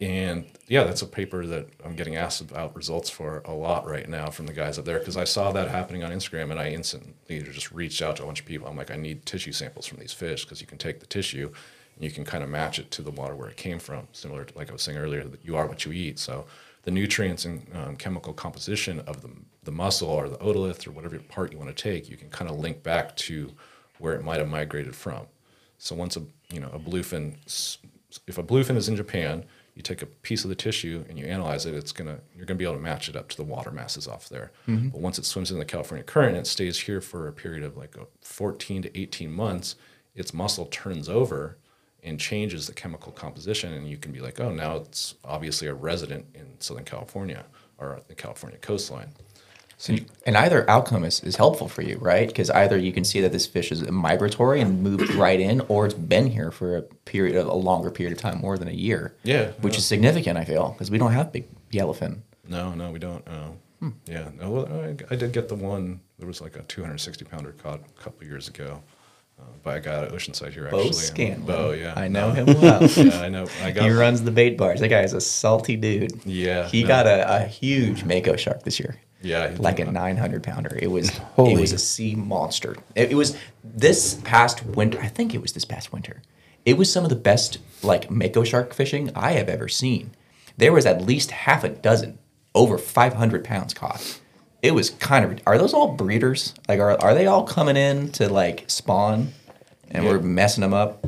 Speaker 5: and yeah, that's a paper that I'm getting asked about results for a lot right now from the guys up there because I saw that happening on Instagram and I instantly just reached out to a bunch of people. I'm like, I need tissue samples from these fish because you can take the tissue and you can kind of match it to the water where it came from. Similar to like I was saying earlier, that you are what you eat. So the nutrients and um, chemical composition of the, the muscle or the otolith or whatever part you want to take, you can kind of link back to where it might have migrated from. So once a you know a bluefin, if a bluefin is in Japan, you take a piece of the tissue and you analyze it. It's gonna you're gonna be able to match it up to the water masses off there. Mm-hmm. But once it swims in the California current and it stays here for a period of like a 14 to 18 months, its muscle turns over and changes the chemical composition, and you can be like, oh, now it's obviously a resident in Southern California or the California coastline.
Speaker 4: So, and either outcome is, is helpful for you, right? Because either you can see that this fish is migratory and moved right in, or it's been here for a period of a longer period of time, more than a year.
Speaker 5: Yeah,
Speaker 4: which is significant. I feel because we don't have big yellowfin.
Speaker 5: No, no, we don't. Uh, Yeah, no, well, I, I did get the one. There was like a 260 pounder caught a couple years ago. uh, by a guy at Oceanside here
Speaker 4: Bo
Speaker 5: actually.
Speaker 4: Scanlon.
Speaker 5: Bo, yeah.
Speaker 4: I know
Speaker 5: No.
Speaker 4: him well.
Speaker 5: yeah, I know. I got
Speaker 4: he runs the bait bars. That guy is a salty dude.
Speaker 5: Yeah,
Speaker 4: He
Speaker 5: no.
Speaker 4: got a, a huge mako shark this year.
Speaker 5: Yeah,
Speaker 4: Like a 900 pounder. It was
Speaker 2: Holy.
Speaker 4: it was a sea monster. It, it was this past winter. I think it was this past winter. It was some of the best like mako shark fishing I have ever seen. There was at least half a dozen, over 500 pounds caught. It was kind of. Are those all breeders? Like, are are they all coming in to like spawn, and we're messing them up?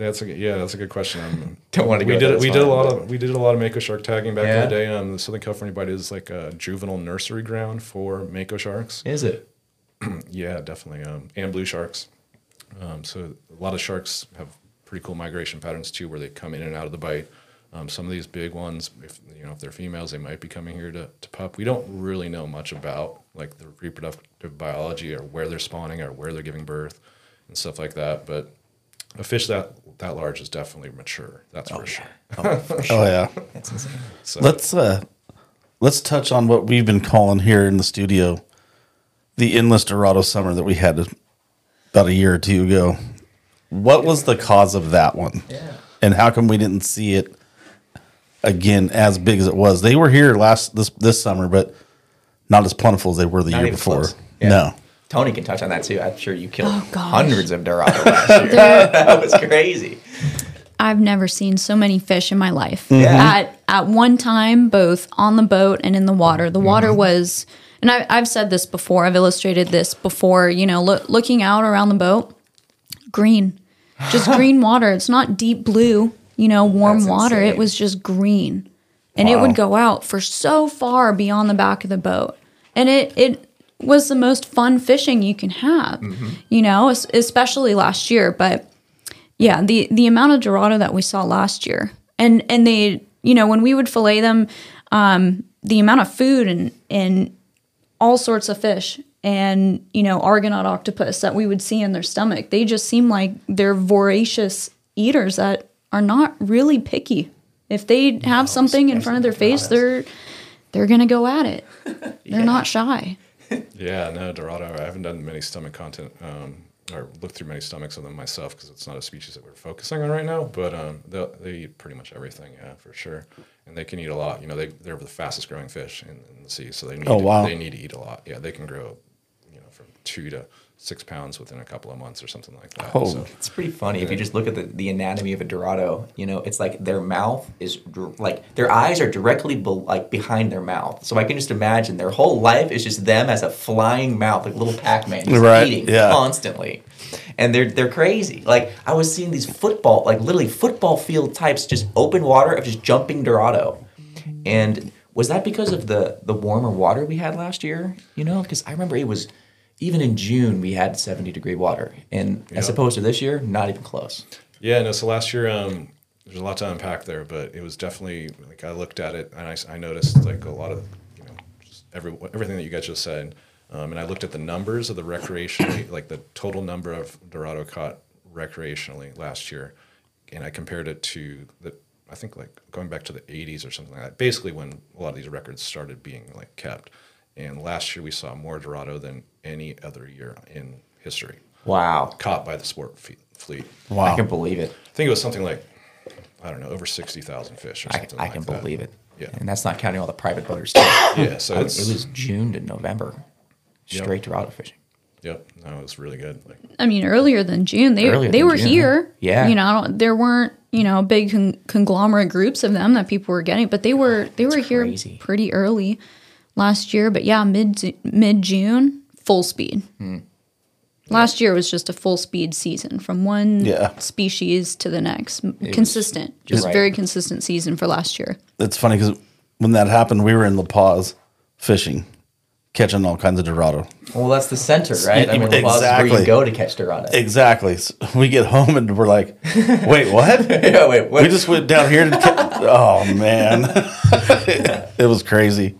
Speaker 5: That's a yeah, that's a good question. Um,
Speaker 4: Don't want to
Speaker 5: we did we did a
Speaker 4: fine.
Speaker 5: lot of we did a lot of mako shark tagging back in
Speaker 4: Yeah.
Speaker 5: the day. Um, the Southern California Bight is like a juvenile nursery ground for mako sharks.
Speaker 4: Is it?
Speaker 5: Yeah, definitely. Um, and blue sharks. Um, so a lot of sharks have pretty cool migration patterns too, where they come in and out of the bight. Um, some of these big ones, if you know if they're females, they might be coming here to, to pup. We don't really know much about like the reproductive biology or where they're spawning or where they're giving birth and stuff like that. But a fish that that large is definitely mature. That's for sure.
Speaker 2: Oh yeah.
Speaker 4: That's insane.
Speaker 5: So
Speaker 2: Let's uh let's touch on what we've been calling here in the studio the endless Dorado summer that we had about a year or two ago. What was the cause of that one?
Speaker 4: Yeah.
Speaker 2: And how come we didn't see it again as big as it was? They were here last this this summer, but not as plentiful as they were the
Speaker 4: Not
Speaker 2: year before.
Speaker 4: Yeah.
Speaker 2: No.
Speaker 4: Tonie can touch on that too. I'm sure you killed
Speaker 3: Oh,
Speaker 4: hundreds of Dorado last year. that was crazy.
Speaker 3: I've never seen so many fish in my life.
Speaker 4: Yeah.
Speaker 3: At at one time, both on the boat and in the water. The water
Speaker 4: Mm-hmm.
Speaker 3: was, and I, I've said this before. I've illustrated this before. You know, loo- looking out around the boat, green, just green water. It's not deep blue. You know, warm
Speaker 4: That's
Speaker 3: water. It was just green, and it would go out for so far beyond the back of the boat, and it it was the most fun fishing you can have.
Speaker 4: Mm-hmm.
Speaker 3: You know, especially last year, but. Yeah, the the amount of Dorado that we saw last year, and and they, you know, when we would fillet them, um, the amount of food and and all sorts of fish and you know argonaut octopus that we would see in their stomach, they just seem like they're voracious eaters that are not really picky. If they have something in front of their face, they're they're gonna go at it. They're not shy.
Speaker 5: Yeah, no, Dorado. I haven't done many stomach content um, or looked through many stomachs of them myself because it's not a species that we're focusing on right now. But um, they they eat pretty much everything, yeah, for sure. And they can eat a lot. You know, they they're the fastest growing fish in, in the sea, so they need
Speaker 2: Oh,
Speaker 5: to,
Speaker 2: wow.
Speaker 5: they need to eat a lot. Yeah, they can grow, you know, from two to six pounds within a couple of months or something like that.
Speaker 2: Oh.
Speaker 5: So,
Speaker 4: It's pretty funny if you just look at the, the anatomy of a Dorado. You know, it's like their mouth is dr- like their eyes are directly be- like behind their mouth. So I can just imagine their whole life is just them as a flying mouth, like little Pac-Man, just
Speaker 2: Right,
Speaker 4: eating
Speaker 2: yeah.
Speaker 4: constantly. And they're they're crazy. Like I was seeing these football, like literally football field types, just open water of just jumping Dorado. And was that because of the the warmer water we had last year? You know, because I remember it was even in June we had 70 degree water, and as opposed to this year, not even close.
Speaker 5: Yeah, no. So last year, um, there's a lot to unpack there, but it was definitely like I looked at it and I noticed like a lot of you know just every everything that you guys just said, um, and I looked at the numbers of the recreationally, like the total number of Dorado caught recreationally last year, and I compared it to the I think like going back to the 80s or something like that. Basically, when a lot of these records started being like kept, and last year we saw more Dorado than any other year in history
Speaker 4: Wow,
Speaker 5: caught by the sport fe- fleet.
Speaker 2: Wow.
Speaker 4: I can believe it.
Speaker 5: I think it was something like I don't know, over sixty thousand fish or
Speaker 4: I,
Speaker 5: something.
Speaker 4: I
Speaker 5: like
Speaker 4: can
Speaker 5: that.
Speaker 4: believe it.
Speaker 5: Yeah.
Speaker 4: and that's not counting all the private boaters. Too.
Speaker 5: Yeah, so
Speaker 4: I-
Speaker 5: it's
Speaker 4: it was June to November, straight
Speaker 5: Yep.
Speaker 4: straight Dorado fishing.
Speaker 5: Yep, no, it was really good. Like
Speaker 3: I mean, earlier than June, they they
Speaker 4: than
Speaker 3: were
Speaker 4: June,
Speaker 3: here.
Speaker 4: yeah.
Speaker 3: you know, there weren't you know big con- conglomerate groups of them that people were getting, but they were they were here
Speaker 4: crazy.
Speaker 3: pretty early last year. But yeah, mid mid June, full speed.
Speaker 4: Hmm.
Speaker 3: Last year was just a full speed season from one
Speaker 2: Yeah.
Speaker 3: species to the next, M-
Speaker 4: was-
Speaker 3: consistent, just
Speaker 4: Right.
Speaker 3: very consistent season for last year.
Speaker 2: It's funny because when that happened, we were in La Paz fishing, catching all kinds of Dorado.
Speaker 4: Well, that's the center, right? I mean, La Paz is where
Speaker 2: Exactly.
Speaker 4: you go to catch Dorado.
Speaker 2: Exactly. So we get home and we're like, wait, what?
Speaker 4: yeah, wait, what?
Speaker 2: we just went down here to ca- Oh, man. it was crazy.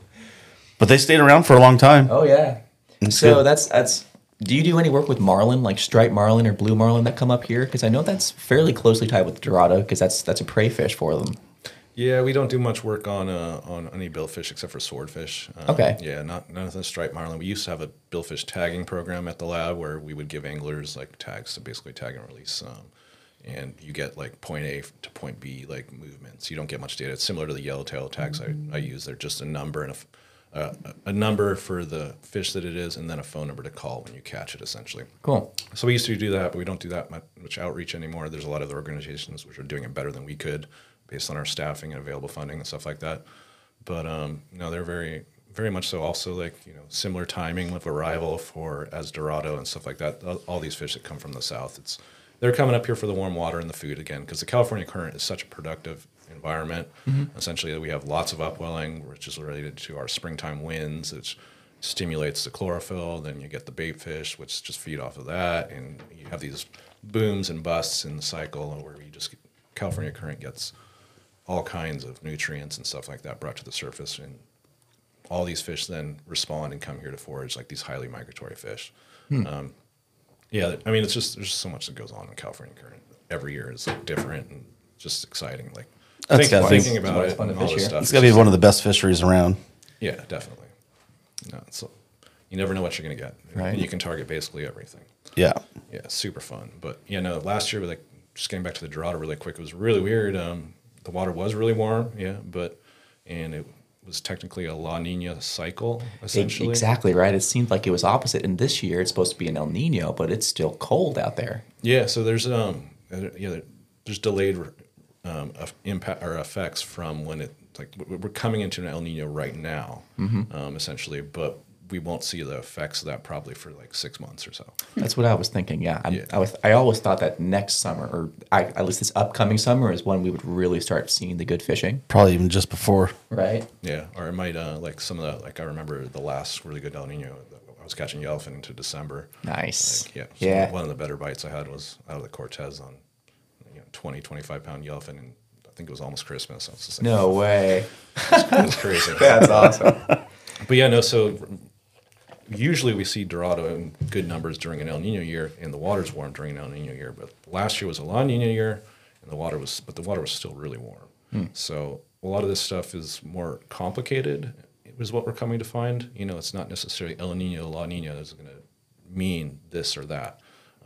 Speaker 2: But they stayed around for a long time.
Speaker 4: Oh yeah.
Speaker 2: That's
Speaker 4: so
Speaker 2: good.
Speaker 4: that's that's. Do you do any work with marlin, like striped marlin or blue marlin that come up here? Because I know that's fairly closely tied with Dorado, because that's that's a prey fish for them.
Speaker 5: Yeah, we don't do much work on uh, on any billfish except for swordfish. Um,
Speaker 4: Okay.
Speaker 5: Yeah, not none of the striped marlin. We used to have a billfish tagging program at the lab where we would give anglers like tags to basically tag and release. Um, and you get like point A to point B like movements. You don't get much data. It's similar to the yellowtail tags I, I use. They're just a number and a, f- uh, a number for the fish that it is, and then a phone number to call when you catch it. Essentially.
Speaker 4: Cool.
Speaker 5: So we used to do that, but we don't do that much, outreach anymore. There's a lot of other organizations which are doing it better than we could, based on our staffing and available funding and stuff like that. But um, no, they're very, very much so. Also, like you know, similar timing of arrival for as Dorado and stuff like that. All- All these fish that come from the south, it's they're coming up here for the warm water and the food again because the California current is such a productive environment. Essentially, we have lots of upwelling, which is related to our springtime winds, which stimulates the chlorophyll. Then you get the bait fish, which just feed off of that, and you have these booms and busts in the cycle where you just California current gets all kinds of nutrients and stuff like that brought to the surface, and all these fish then respond and come here to forage like these highly migratory fish. Um, yeah, I mean, it's just there's so much that goes on in California current. Every year is like different and just exciting. Like
Speaker 2: That's
Speaker 5: think-
Speaker 2: gotta be-
Speaker 5: thinking about
Speaker 4: it's
Speaker 5: it,
Speaker 4: fun to
Speaker 5: and all
Speaker 4: fish
Speaker 5: this stuff.
Speaker 2: It's
Speaker 5: is
Speaker 2: got to be one of the best fisheries around.
Speaker 5: yeah, definitely. No, it's you never know what you're gonna get.
Speaker 4: Right.
Speaker 5: You can target basically everything.
Speaker 2: Yeah.
Speaker 5: Yeah, super fun. But you know, last year, like just getting back to the Dorado really quick, it was really weird. Um, the water was really warm, yeah, but and it was technically a La Nina cycle essentially.
Speaker 4: Exactly right. It seemed like it was opposite. And this year it's supposed to be an El Nino, but it's still cold out there.
Speaker 5: Yeah, so there's um uh, yeah there's delayed um impact or effects from when it like we- we're coming into an El Nino right now, um, essentially, but we won't see the effects of that probably for like six months or so.
Speaker 4: That's what I was thinking. Yeah, I'm,
Speaker 5: Yeah.
Speaker 4: I was. I always thought that next summer, or I, at least this upcoming summer, is when we would really start seeing the good fishing.
Speaker 2: Probably even just before.
Speaker 4: Right.
Speaker 5: Yeah, or it might uh, like some of the like I remember the last really good El Nino. I was catching yellowfin into December.
Speaker 4: Nice.
Speaker 5: Like, yeah, so
Speaker 4: Yeah.
Speaker 5: One of the better bites I had was out of the Cortez on you know, 20, 25 pound yellowfin, and I think it was almost Christmas. I was just like,
Speaker 4: No way.
Speaker 5: it was crazy.
Speaker 4: That's awesome.
Speaker 5: But yeah, no. So usually we see Dorado in good numbers during an El Nino year, and the water's warm during an El Nino year. But last year was a La Nina year, and the water was, but the water was still really warm. Hmm. So a lot of this stuff is more complicated. Is what we're coming to find. You know, it's not necessarily El Nino, La Nina is going to mean this or that.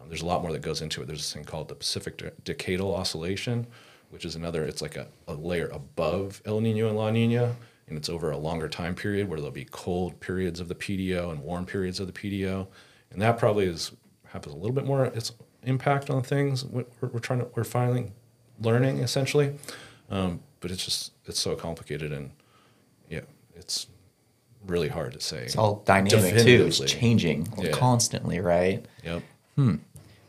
Speaker 5: Um, there's a lot more that goes into it. There's this thing called the Pacific de- Decadal Oscillation, which is another. It's like a, a layer above El Nino and La Nina, and it's over a longer time period where there'll be cold periods of the PDO and warm periods of the PDO, and that probably is happens a little bit more. Its impact on things we're, we're trying to we're finally learning essentially, um, but it's just it's so complicated and yeah, it's really hard to say.
Speaker 4: It's all dynamic too. It's changing
Speaker 5: Yeah.
Speaker 4: constantly, right?
Speaker 5: Yep.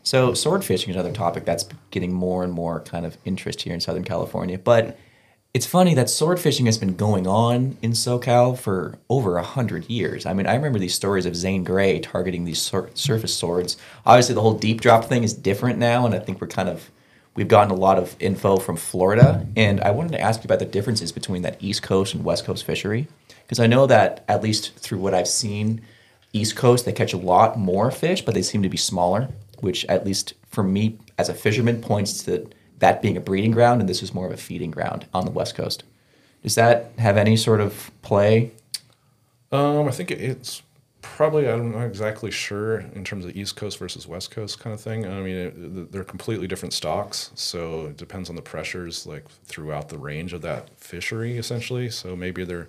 Speaker 4: So sword fishing is another topic that's getting more and more kind of interest here in Southern California. But it's funny that sword fishing has been going on in SoCal for over a hundred years. I mean, I remember these stories of Zane Grey targeting these sur- surface swords. Obviously, the whole deep drop thing is different now, and I think we're kind of we've gotten a lot of info from Florida. And I wanted to ask you about the differences between that East Coast and West Coast fishery, because I know that at least through what I've seen, East Coast, they catch a lot more fish, but they seem to be smaller, which at least for me as a fisherman points to that being a breeding ground, and this is more of a feeding ground on the West Coast. Does that have any sort of play?
Speaker 5: Um, I think it's probably I'm not exactly sure in terms of East Coast versus West Coast kind of thing. I mean, it, they're completely different stocks, so it depends on the pressures like throughout the range of that fishery, essentially. So maybe they're,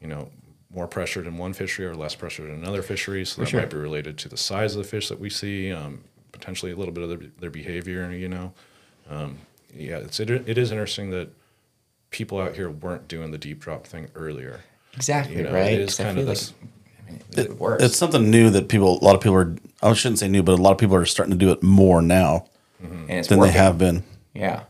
Speaker 5: you know, more pressured in one fishery or less pressured in another fishery. So that
Speaker 4: sure.
Speaker 5: might be related to the size of the fish that we see, um, potentially a little bit of their, their behavior. You know, um, yeah, it's it, it is interesting that people out here weren't doing the deep drop thing earlier.
Speaker 4: Exactly,
Speaker 5: You know,
Speaker 4: right?
Speaker 5: It is kind of
Speaker 4: like-
Speaker 5: this-
Speaker 4: I mean, it, works.
Speaker 2: It's something new that people, a lot of people are, I shouldn't say new, but a lot of people are starting to do it more now
Speaker 4: and it's
Speaker 2: than
Speaker 4: working.
Speaker 2: they have been.
Speaker 4: Yeah.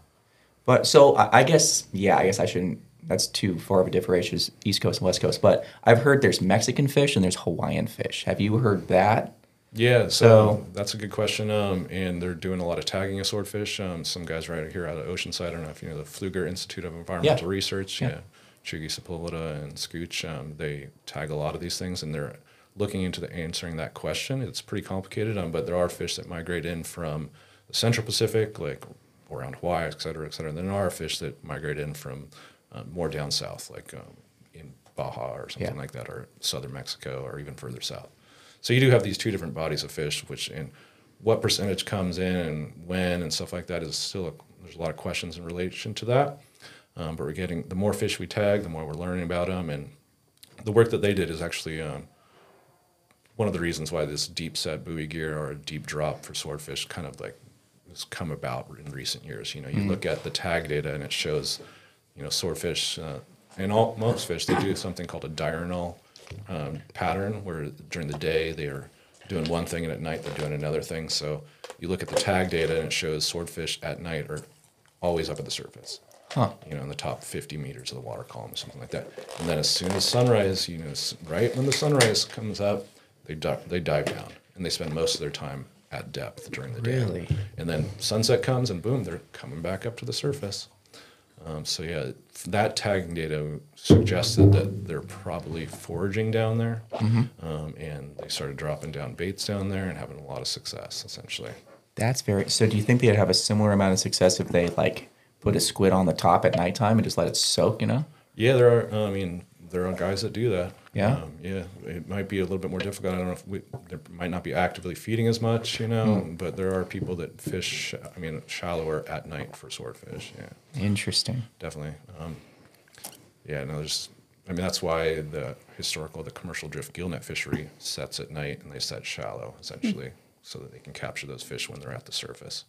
Speaker 4: But so I, I guess, yeah, I guess I shouldn't, that's too far of a differentiation, is East Coast and West Coast. But I've heard there's Mexican fish and there's Hawaiian fish. Have you heard that?
Speaker 5: Yeah, so,
Speaker 4: So-
Speaker 5: that's a good question. Um, and they're doing a lot of tagging of swordfish. Um, some guys right here out of Oceanside. I don't know if you know the Pfleger Institute of Environmental
Speaker 4: Yeah.
Speaker 5: Research.
Speaker 4: Yeah.
Speaker 5: Yeah, Chugey Sepulveda and Scooch. Um, they tag a lot of these things, and they're looking into the answering that question. It's pretty complicated, um, but there are fish that migrate in from the Central Pacific, like around Hawaii, et cetera, et cetera. And then there are fish that migrate in from um, more down south, like um, in Baja or something
Speaker 4: Yeah.
Speaker 5: like that, or southern Mexico, or even further south. So you do have these two different bodies of fish, which and what percentage comes in and when and stuff like that is still a, there's a lot of questions in relation to that. Um, but we're getting the more fish we tag, the more we're learning about them, and the work that they did is actually um, one of the reasons why this deep set buoy gear or deep drop for swordfish kind of like has come about in recent years. You know, you look at the tag data and it shows, you know, swordfish uh, and all most fish they do something called a diurnal um, pattern where during the day they are doing one thing and at night they're doing another thing. So you look at the tag data and it shows swordfish at night are always up at the surface
Speaker 4: Huh.
Speaker 5: you know, in the top 50 meters of the water column, or something like that. And then as soon as sunrise, you know, right when the sunrise comes up, they di- they dive down and they spend most of their time at depth during the day.
Speaker 4: Really?
Speaker 5: And then sunset comes and boom, they're coming back up to the surface. Um, so yeah, that tagging data suggested that they're probably foraging down there, um, and they started dropping down baits down there and having a lot of success, essentially.
Speaker 4: That's very. So, do you think they'd have a similar amount of success if they like put a squid on the top at nighttime and just let it soak? You know.
Speaker 5: Yeah, there are. I mean, there are guys that do that.
Speaker 4: Yeah?
Speaker 5: um, yeah. It might be a little bit more difficult. I don't know if we they might not be actively feeding as much, you know.
Speaker 4: Hmm.
Speaker 5: But there are people that fish. I mean, shallower at night for swordfish. Yeah,
Speaker 4: Interesting.
Speaker 5: definitely. Um, yeah, no, there's. I mean, that's why the historical, the commercial drift gillnet fishery sets at night and they set shallow essentially, so that they can capture those fish when they're at the surface.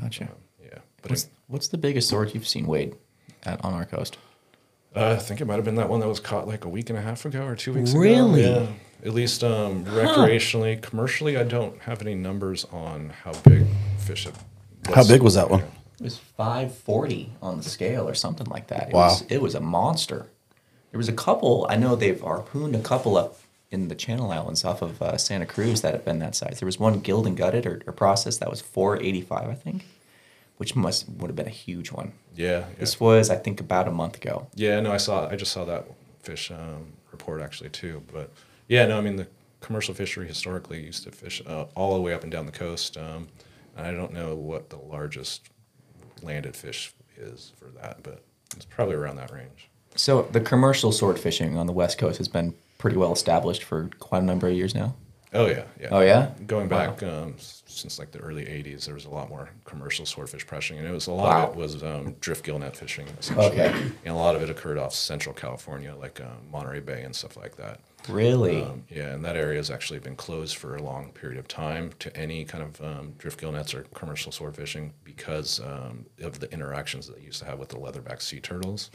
Speaker 4: Gotcha.
Speaker 5: Um, yeah, but
Speaker 4: What's
Speaker 5: it,
Speaker 4: what's the biggest sword you've seen Wade at, on our coast?
Speaker 5: Uh, I think it might have been that one that was caught like a week and a half ago or two weeks
Speaker 4: Really?
Speaker 5: ago. Really? Yeah. At least um, recreationally, commercially, I don't have any numbers on how big fish. It
Speaker 2: How big was that one?
Speaker 4: It was 540 on the scale or something like that. It
Speaker 2: Wow.
Speaker 4: Was, it was a monster. There was a couple, I know they've harpooned a couple up in the Channel Islands off of uh, Santa Cruz that have been that size. There was one gilled and gutted or, or processed that was 485, I think, which must would have been a huge one.
Speaker 5: Yeah, yeah.
Speaker 4: This was, I think, about a month ago.
Speaker 5: Yeah, no, I saw. I just saw that fish um, report actually too. But yeah, no, I mean the commercial fishery historically used to fish uh, all the way up and down the coast. Um, and I don't know what the largest landed fish is for that, but it's probably around that range.
Speaker 4: So the commercial sword fishing on the West Coast has been pretty well established for quite a number of years now.
Speaker 5: Oh yeah, yeah.
Speaker 4: Oh, yeah?
Speaker 5: Going
Speaker 4: Wow.
Speaker 5: back um, s- since like the early '80s, there was a lot more commercial swordfish pressing, and it was a lot
Speaker 4: Wow.
Speaker 5: of it was um, drift gill net fishing. Essentially.
Speaker 4: Okay.
Speaker 5: And a lot of it occurred off Central California, like uh, Monterey Bay and stuff like that.
Speaker 4: Really?
Speaker 5: Um, yeah, and that area has actually been closed for a long period of time to any kind of um, drift gill nets or commercial sword fishing because um, of the interactions that they used to have with the leatherback sea turtles.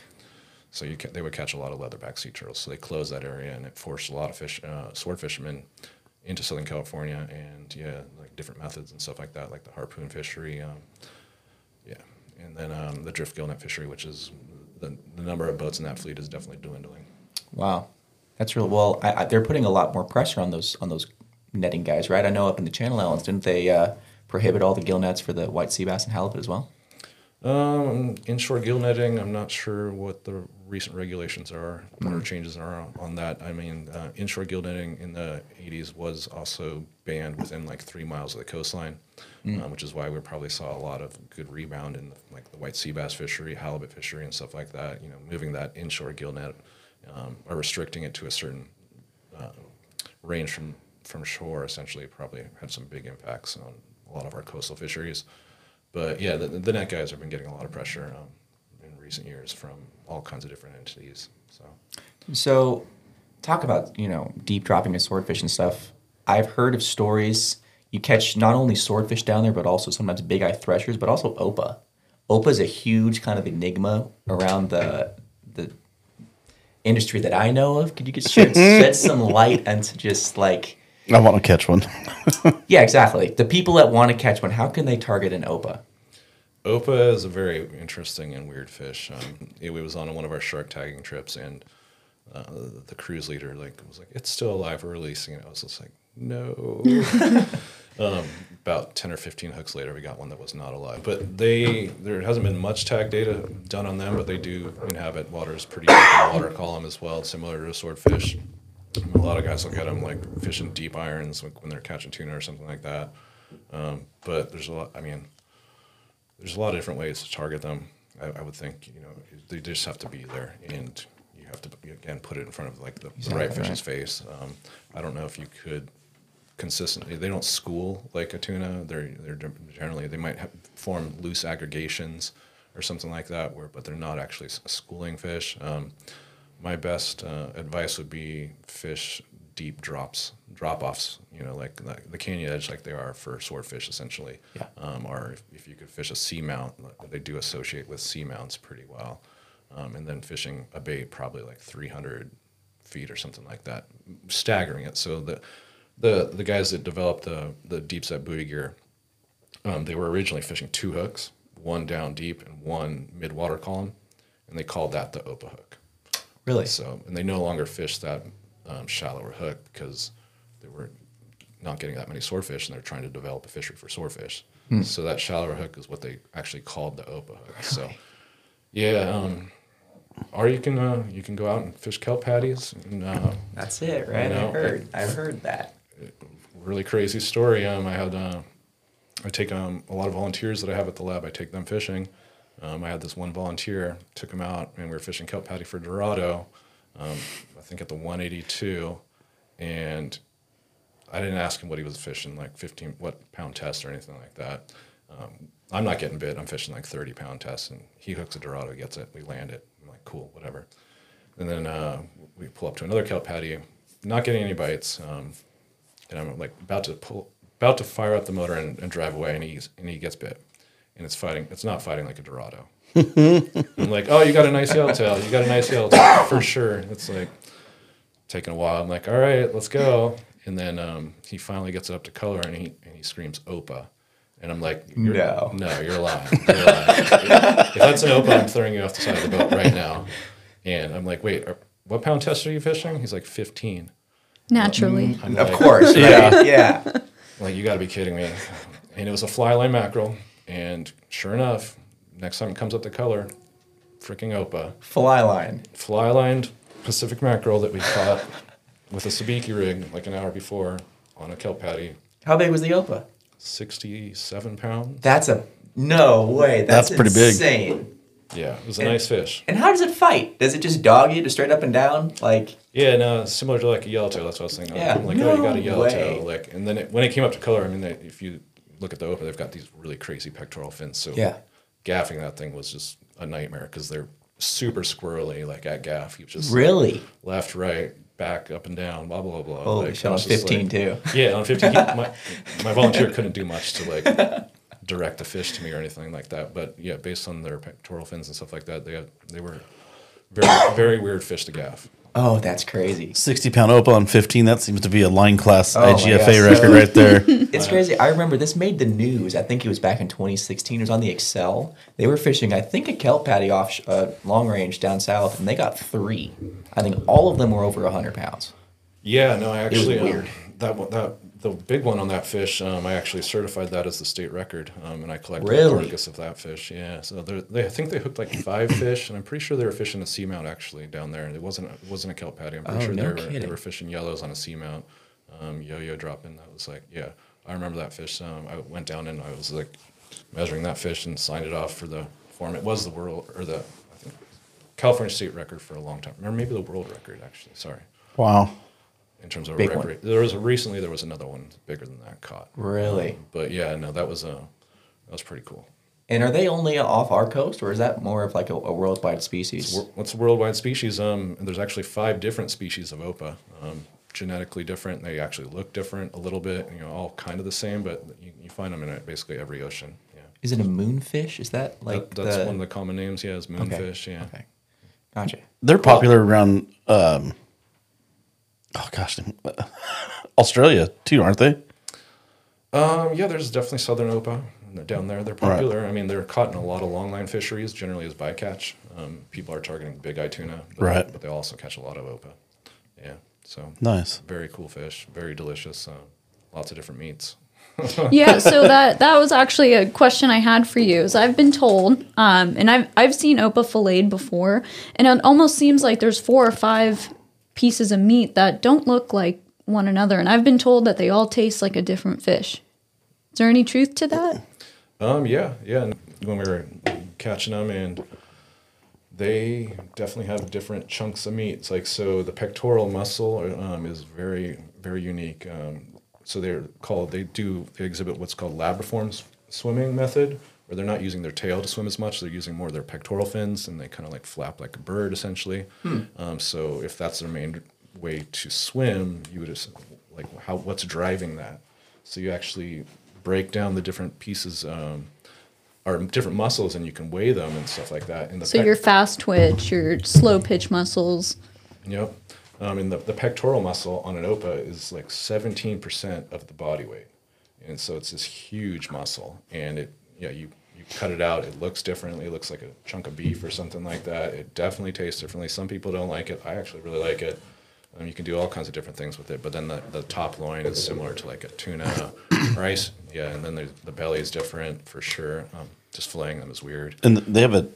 Speaker 5: So you ca- they would catch a lot of leatherback sea turtles. So they closed that area, and it forced a lot of fish, uh, sword fishermen into Southern California, and yeah, like different methods and stuff like that, like the harpoon fishery. Um, yeah, and then um, the drift gill net fishery, which is the, the number of boats in that fleet is definitely dwindling.
Speaker 4: Wow, that's real. Well, I, I, they're putting a lot more pressure on those on those netting guys, right? I know up in the Channel Islands, didn't they uh, prohibit all the gill nets for the white sea bass and halibut as well?
Speaker 5: Um, inshore gill netting, I'm not sure what the recent regulations are or changes are on, that. I mean, uh, inshore gill netting in the 80s was also banned within like three miles of the coastline, um, which is why we probably saw a lot of good rebound in like the white sea bass fishery, halibut fishery, and stuff like that. You know, moving that inshore gill net um, or restricting it to a certain uh, range from from shore essentially probably had some big impacts on a lot of our coastal fisheries. But yeah, the, the net guys have been getting a lot of pressure um, in recent years from all kinds of different entities. So
Speaker 4: So, talk about you know deep dropping of swordfish and stuff. I've heard of stories you catch not only swordfish down there, but also sometimes big eye threshers, but also opa. Opa is a huge kind of enigma around the the industry that I know of. Could you get shed, shed some light into just like
Speaker 2: I want to catch one.
Speaker 4: yeah, exactly the people that want to catch one? How can they target an opa?
Speaker 5: Opa is a very interesting and weird fish. Um, it was on one of our shark tagging trips, and uh, the cruise leader like was like, "It's still alive. We're releasing it." I was just like, "No." um, about ten or fifteen hooks later, we got one that was not alive. But they there hasn't been much tag data done on them, but they do inhabit waters pretty deep in the water column as well, similar to a swordfish. A lot of guys look at them like fishing deep irons like when they're catching tuna or something like that. Um, but there's a lot. I mean there's a lot of different ways to target them. I, I would think you know they just have to be there, and you have to again put it in front of like the, the right
Speaker 4: Exactly
Speaker 5: fish's face. Um, I don't know if you could consistently. They don't school like a tuna. They're they're generally they might have, form loose aggregations or something like that, where but they're not actually schooling fish. Um, my best uh, advice would be fish deep drops, drop offs. You know, like the, the canyon edge, like they are for swordfish, essentially.
Speaker 4: Yeah.
Speaker 5: Um, or if, if you could fish a seamount, they do associate with seamounts pretty well. Um, and then fishing a bait probably like 300 feet or something like that, staggering it. So the the the guys that developed the the deep set buoy gear, um, they were originally fishing two hooks, one down deep and one mid water column, and they called that the Opa hook.
Speaker 4: Really?
Speaker 5: So, and they no longer fish that um, shallower hook because they were not getting that many swordfish, and they're trying to develop a fishery for swordfish. So that shallower hook is what they actually called the Opa hook. So, yeah. Um, or you can uh, you can go out and fish kelp paddies. And, uh,
Speaker 4: That's it, right?
Speaker 5: know,
Speaker 4: I heard. I heard that.
Speaker 5: really crazy story. Um, I had uh, I take um, a lot of volunteers that I have at the lab. I take them fishing. Um, I had this one volunteer, took him out, and we were fishing kelp paddy for Dorado. Um, I think at the 182, and I didn't ask him what he was fishing, like 15 what pound test or anything like that. Um, I'm not getting bit. I'm fishing like 30 pound tests, and he hooks a Dorado, gets it, we land it. I'm like, cool, whatever. And then uh, we pull up to another kelp paddy, not getting any bites. Um, and I'm like about to pull, about to fire up the motor and, and drive away, and he's and he gets bit, and it's fighting. It's not fighting like a Dorado. I'm like, oh, you got a nice yellowtail. You got a nice yellowtail for sure. It's like taking a while. I'm like, all right, let's go. And then um, he finally gets it up to color, and he and he screams Opa, and I'm like, you're,
Speaker 4: No.
Speaker 5: no, you're lying. You're lying. if that's an Opa, I'm throwing you off the side of the boat right now. And I'm like, wait, are, what pound test are you fishing? He's like 15.
Speaker 3: Naturally.
Speaker 5: I'm
Speaker 4: Of
Speaker 5: like,
Speaker 4: course, right? yeah.
Speaker 5: like, you got to be kidding me. And it was a fly line mackerel. And sure enough, next time it comes up to color, freaking Opa.
Speaker 4: Fly line.
Speaker 5: Fly lined Pacific mackerel that we caught with a sabiki rig like an hour before on a kelp paddy,
Speaker 4: How big was the Opa?
Speaker 5: 67 pounds.
Speaker 4: That's a no way. That's,
Speaker 2: That's pretty big.
Speaker 4: insane.
Speaker 5: Yeah, it was a nice fish.
Speaker 4: And how does it fight? Does it just dog you just straight up and down? Like
Speaker 5: Yeah, no, similar to like a yellowtail. That's what I was thinking.
Speaker 4: Yeah,
Speaker 5: I'm like, oh, you got a yellowtail.
Speaker 4: way.
Speaker 5: Like, and then it, when it came up to color, I mean, they, if you look at the Opa, they've got these really crazy pectoral fins. So
Speaker 4: Yeah.
Speaker 5: gaffing that thing was just a nightmare because they're super squirrely. Like at gaff, you just
Speaker 4: really?
Speaker 5: left, right, back, up and down, blah blah blah.
Speaker 4: Holy
Speaker 5: like,
Speaker 4: on
Speaker 5: was
Speaker 4: 15
Speaker 5: like-
Speaker 4: too.
Speaker 5: Yeah, on 15. he- my, my volunteer couldn't do much to like direct the fish to me or anything like that. But yeah, based on their pectoral fins and stuff like that, they they were very very weird fish to gaff.
Speaker 4: Oh, that's crazy.
Speaker 2: 60 pound Opa on 15. That seems to be a line class
Speaker 4: Oh
Speaker 2: IGFA record
Speaker 4: So-
Speaker 2: right there.
Speaker 4: It's crazy. I remember this made the news. I think it was back in 2016. It was on the Excel. They were fishing, I think, a kelp paddy off uh, long range down south, and they got three. I think all of them were over 100 pounds.
Speaker 5: Yeah, no, I actually um,
Speaker 4: weird.
Speaker 5: that one- that the big one on that fish. Um, I actually certified that as the state record, um, and I collected
Speaker 4: Really?
Speaker 5: the carcass of that fish. Yeah, so they I think they hooked like five fish, and I'm pretty sure they were fishing a seamount actually down there. It wasn't it wasn't a kelp paddy. I'm pretty
Speaker 4: Oh,
Speaker 5: sure
Speaker 4: no
Speaker 5: they were they were fishing yellows on a seamount. Um, yo-yo dropping. That was like yeah, I remember that fish. Um, I went down and I was like measuring that fish and signed it off for the form. It was the world or the I think California state record for a long time, or maybe the world record actually. Sorry
Speaker 2: Wow.
Speaker 5: In terms of
Speaker 4: Big
Speaker 5: a
Speaker 4: one.
Speaker 5: record. There was a, recently there was another one bigger than that caught.
Speaker 4: Really?
Speaker 5: Um, but yeah, no, that was a that was pretty cool.
Speaker 4: And are they only off our coast, or is that more of like a, a worldwide species?
Speaker 5: What's a worldwide species? Um, there's actually five different species of opa, um, genetically different. They actually look different a little bit. You know, all kind of the same, but you, you find them in basically every ocean. Yeah,
Speaker 4: Is it a moonfish? Is that like
Speaker 5: that, that's
Speaker 4: the,
Speaker 5: one of the common names. Yeah, is
Speaker 4: okay.
Speaker 5: moonfish. Yeah.
Speaker 4: Okay, gotcha.
Speaker 2: They're popular around, um, oh gosh, Australia too, aren't they?
Speaker 5: Um, yeah, there's definitely southern opa down there. They're
Speaker 2: Right.
Speaker 5: popular. I mean, they're caught in a lot of longline fisheries, generally as bycatch. Um, people are targeting big eye tuna, but,
Speaker 2: Right.
Speaker 5: But they also catch a lot of opa. Yeah, so
Speaker 2: Nice.
Speaker 5: very cool fish, very delicious. Uh, lots of different meats.
Speaker 3: yeah, so that that was actually a question I had for you. Is I've been told, um, and I've I've seen opa filleted before, and it almost seems like there's four or five pieces of meat that don't look like one another, and I've been told that they all taste like a different fish. Is there any truth to that?
Speaker 5: Um, yeah, yeah. When we were catching them, and they definitely have different chunks of meat. It's like so, the pectoral muscle um, is very, very unique. Um, so they're called. They do. They exhibit what's called labriform swimming method, where they're not using their tail to swim as much. They're using more of their pectoral fins, and they kind of like flap like a bird, essentially. Um, so if that's their main way to swim, you would just like how what's driving that. So you actually break down the different pieces. Um, or different muscles and you can weigh them and stuff like that. And the
Speaker 3: So
Speaker 5: pec-
Speaker 3: your fast twitch, your slow twitch muscles.
Speaker 5: Yep. Um, and the, the pectoral muscle on an OPA is like 17% of the body weight. And so it's this huge muscle. And it, yeah, you, you cut it out, it looks differently. It looks like a chunk of beef or something like that. It definitely tastes differently. Some people don't like it. I actually really like it. Um, you can do all kinds of different things with it. But then the, the top loin is similar to like a tuna rice. Yeah. And then the, the belly is different for sure. Um, just filleting them is weird.
Speaker 2: And they have a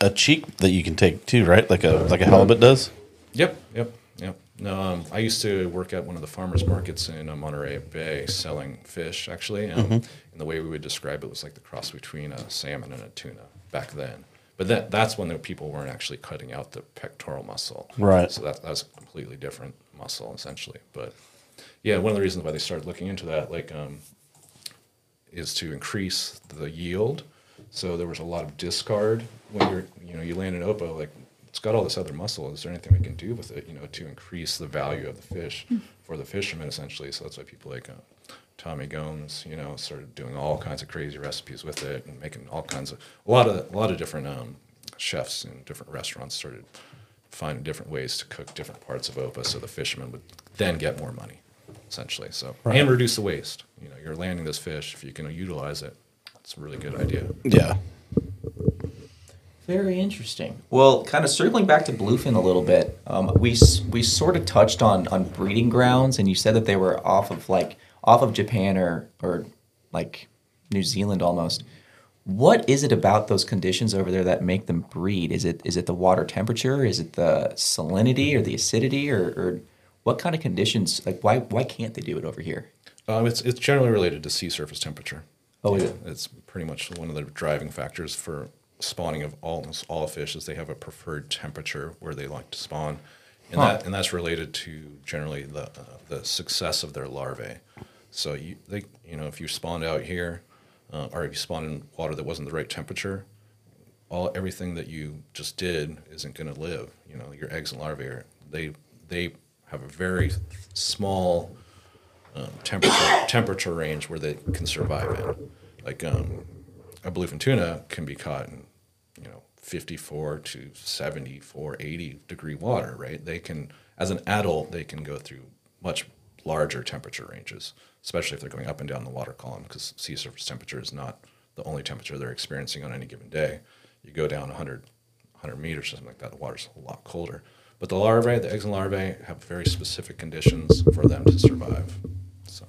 Speaker 2: a cheek that you can take too, right? Like a like a halibut does.
Speaker 5: Yep, yep, um, I used to work at one of the farmers markets in uh, Monterey Bay selling fish, actually. Um, And the way we would describe it was like the cross between a salmon and a tuna back then. But that, that's when the people weren't actually cutting out the pectoral muscle.
Speaker 2: Right.
Speaker 5: So that, that's a completely different muscle, essentially. But yeah, one of the reasons why they started looking into that, like, um, is to increase the yield. So there was a lot of discard when you're, you know, you land an OPA, like it's got all this other muscle. Is there anything we can do with it, you know, to increase the value of the fish for the fishermen, essentially? So that's why people like uh, Tommy Gomes, you know, started doing all kinds of crazy recipes with it and making all kinds of a lot of a lot of different um, chefs in different restaurants started finding different ways to cook different parts of OPA, so the fishermen would then get more money, essentially. So and reduce the waste. You know, you're landing this fish if you can utilize it. It's a really good idea.
Speaker 2: Yeah.
Speaker 4: Very interesting. Well, kind of circling back to bluefin a little bit, um, we we sort of touched on on breeding grounds, and you said that they were off of like off of Japan or or like New Zealand almost. What is it about those conditions over there that make them breed? Is it is it the water temperature? Is it the salinity or the acidity or, or what kind of conditions? Like why why can't they do it over here?
Speaker 5: Um, it's it's generally related to sea surface temperature.
Speaker 4: Oh, is it?
Speaker 5: It's pretty much one of the driving factors for spawning of almost all fish is they have a preferred temperature where they like to spawn, and
Speaker 4: Huh.
Speaker 5: that and that's related to generally the uh, the success of their larvae. So you they you know if you spawned out here, uh, or if you spawned in water that wasn't the right temperature, all everything that you just did isn't going to live. You know your eggs and larvae are, they they have a very small um, temperature temperature range where they can survive in. Like um, a bluefin tuna can be caught in you know 54 to 74, 80 degree water, right? They can, as an adult, they can go through much larger temperature ranges, especially if they're going up and down the water column, because sea surface temperature is not the only temperature they're experiencing on any given day. You go down 100, 100 meters, something like that, the water's a lot colder. But the larvae, the eggs and larvae, have very specific conditions for them to survive. So.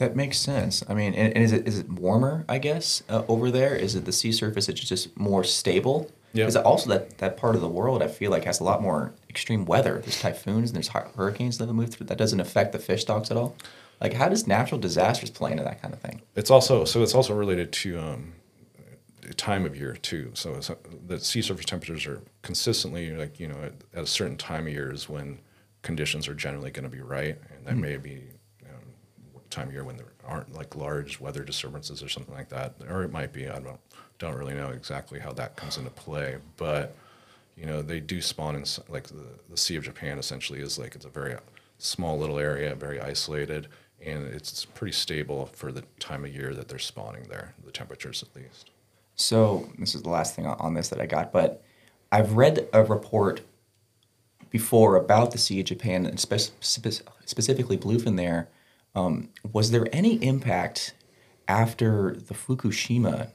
Speaker 4: That makes sense. I mean, and, and is it is it warmer? I guess uh, over there is it the sea surface? It's just more stable.
Speaker 5: Yeah.
Speaker 4: Is it also that that part of the world? I feel like has a lot more extreme weather. There's typhoons and there's hurricanes that move through. That doesn't affect the fish stocks at all. Like, how does natural disasters play into that kind of thing?
Speaker 5: It's also so it's also related to um, time of year too. So it's, the sea surface temperatures are consistently like you know at, at a certain time of year is when conditions are generally going to be right, and that may be time of year when there aren't like large weather disturbances or something like that, or it might be I don't don't really know exactly how that comes into play, but you know they do spawn in like the, the Sea of Japan essentially is like it's a very small little area, very isolated, and it's pretty stable for the time of year that they're spawning there, the temperatures at least.
Speaker 4: So this is the last thing on- this that I got, but I've read a report before about the Sea of Japan and spe- spe- specifically bluefin there. Um, was there any impact after the Fukushima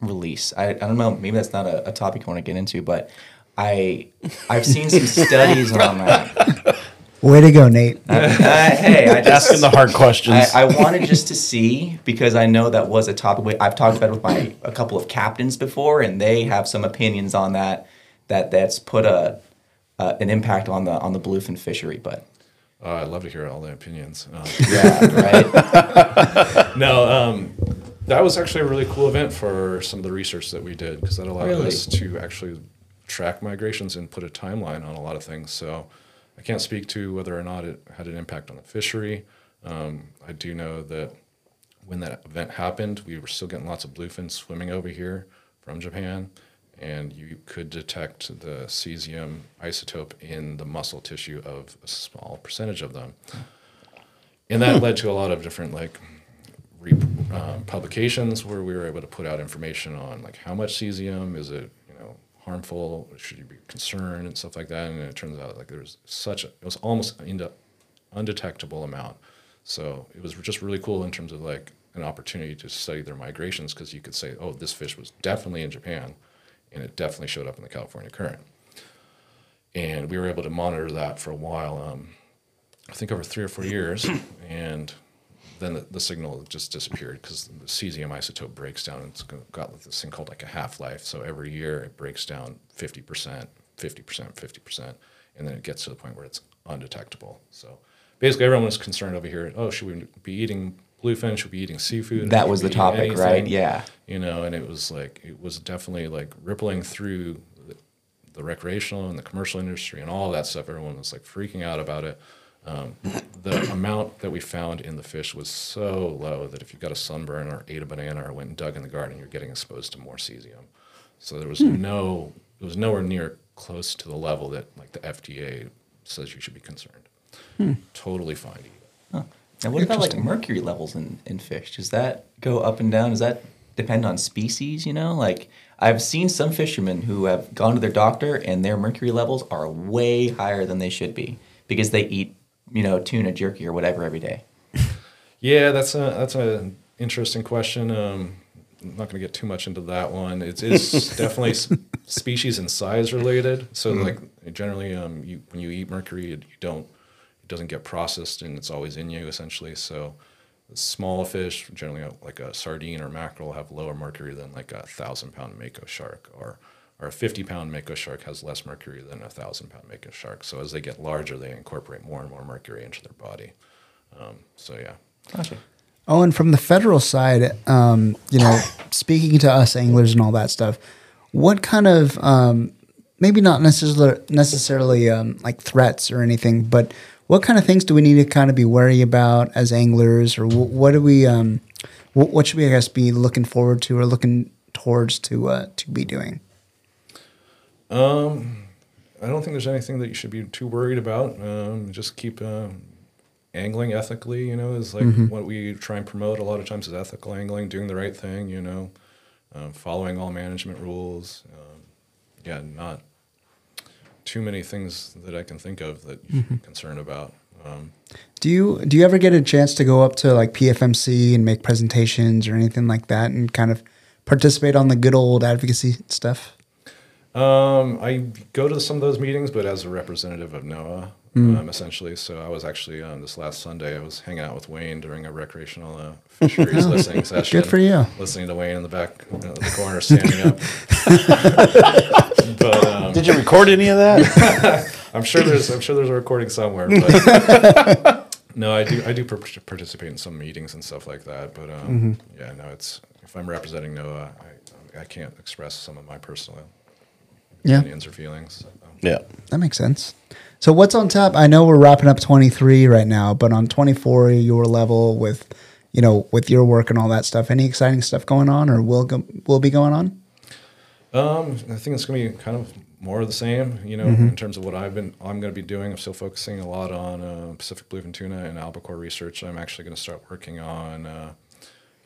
Speaker 4: release? I, I don't know. Maybe that's not a, a topic I want to get into, but I I've seen some studies on that.
Speaker 1: Way to go, Nate.
Speaker 4: Uh, hey, I just,
Speaker 2: Asking the hard questions.
Speaker 4: I, I wanted just to see because I know that was a topic. I've talked about it with my a couple of captains before, and they have some opinions on that. That that's put a uh, an impact on the on the bluefin fishery. But
Speaker 5: Uh, I'd love to hear all the opinions. Um,
Speaker 4: yeah, right.
Speaker 5: no, um, That was actually a really cool event for some of the research that we did because that allowed
Speaker 4: Really?
Speaker 5: us to actually track migrations and put a timeline on a lot of things. So I can't speak to whether or not it had an impact on the fishery. Um, I do know that when that event happened, we were still getting lots of bluefin swimming over here from Japan, and you could detect the cesium isotope in the muscle tissue of a small percentage of them. And that led to a lot of different like um, publications where we were able to put out information on like how much cesium is it you know harmful should you be concerned and stuff like that. And it turns out like there was such a, it was almost an undetectable amount. So it was just really cool in terms of like an opportunity to study their migrations because you could say oh this fish was definitely in japan and it definitely showed up in the california current and we were able to monitor that for a while um, I think over three or four years, and then the, the signal just disappeared because the cesium isotope breaks down. It's got this thing called like a half life. So every year it breaks down fifty percent, fifty percent, fifty percent, and then it gets to the point where it's undetectable. So basically, everyone was concerned over here. Oh, should we be eating bluefin? Should be eating seafood?
Speaker 4: That was the topic, right? Yeah.
Speaker 5: you know, and it was like it was definitely like rippling through the, the recreational and the commercial industry and all that stuff. Everyone was like freaking out about it. Um, the amount that we found in the fish was so low that if you got a sunburn or ate a banana or went and dug in the garden, you're getting exposed to more cesium. So there was no, it was nowhere near close to the level that like the FDA says you should be concerned. Totally fine to eat.
Speaker 4: Now, what about like mercury levels in, in fish? Does that go up and down? Does that depend on species? You know, like I've seen some fishermen who have gone to their doctor and their mercury levels are way higher than they should be because they eat, you know, tuna jerky or whatever every day.
Speaker 5: Yeah, that's a that's an interesting question. Um, I'm not going to get too much into that one. It is definitely species and size related. So, like generally, um, you when you eat mercury, you don't it doesn't get processed and it's always in you essentially. So, small fish, generally uh, like a sardine or mackerel, have lower mercury than like a thousand pound mako shark or or a 50 pound mako shark has less mercury than a thousand pound mako shark. So as they get larger, they incorporate more and more mercury into their body. Um, so yeah.
Speaker 4: Gotcha.
Speaker 1: Oh, and from the federal side, um, you know, speaking to us anglers and all that stuff, what kind of um, maybe not necessarily necessarily um, like threats or anything, but what kind of things do we need to kind of be wary about as anglers, or wh- what do we, um, wh- what should we I guess be looking forward to or looking towards to uh, to be doing?
Speaker 5: Um, I don't think there's anything that you should be too worried about. Um, just keep um, angling ethically. You know, is like what we try and promote a lot of times is ethical angling, doing the right thing. You know, um, following all management rules. Um, yeah, not too many things that I can think of that you should be concerned about. Um,
Speaker 1: Do you do you ever get a chance to go up to like PFMC and make presentations or anything like that, and kind of participate on the good old advocacy stuff?
Speaker 5: Um, I go to some of those meetings, but as a representative of NOAA, um, essentially. So I was actually um, this last Sunday. I was hanging out with Wayne during a recreational uh, fisheries listening session.
Speaker 1: Good for you.
Speaker 5: Listening to Wayne in the back uh, the corner, standing up. but um,
Speaker 2: Did you record any of that?
Speaker 5: I'm sure there's I'm sure there's a recording somewhere. But no, I do I do participate in some meetings and stuff like that. But um, yeah, no, it's if I'm representing NOAA, I I can't express some of my personal
Speaker 1: Yeah,
Speaker 5: opinions or feelings. So.
Speaker 2: yeah.
Speaker 1: that makes sense. So what's on tap? I know we're wrapping up 23 right now, but on 24, your level with, you know, with your work and all that stuff. Any exciting stuff going on, or will go, will be going on?
Speaker 5: Um, I think it's going to be kind of more of the same, you know, in terms of what I've been, I'm going to be doing. I'm still focusing a lot on uh, Pacific bluefin tuna and albacore research. I'm actually going to start working on uh,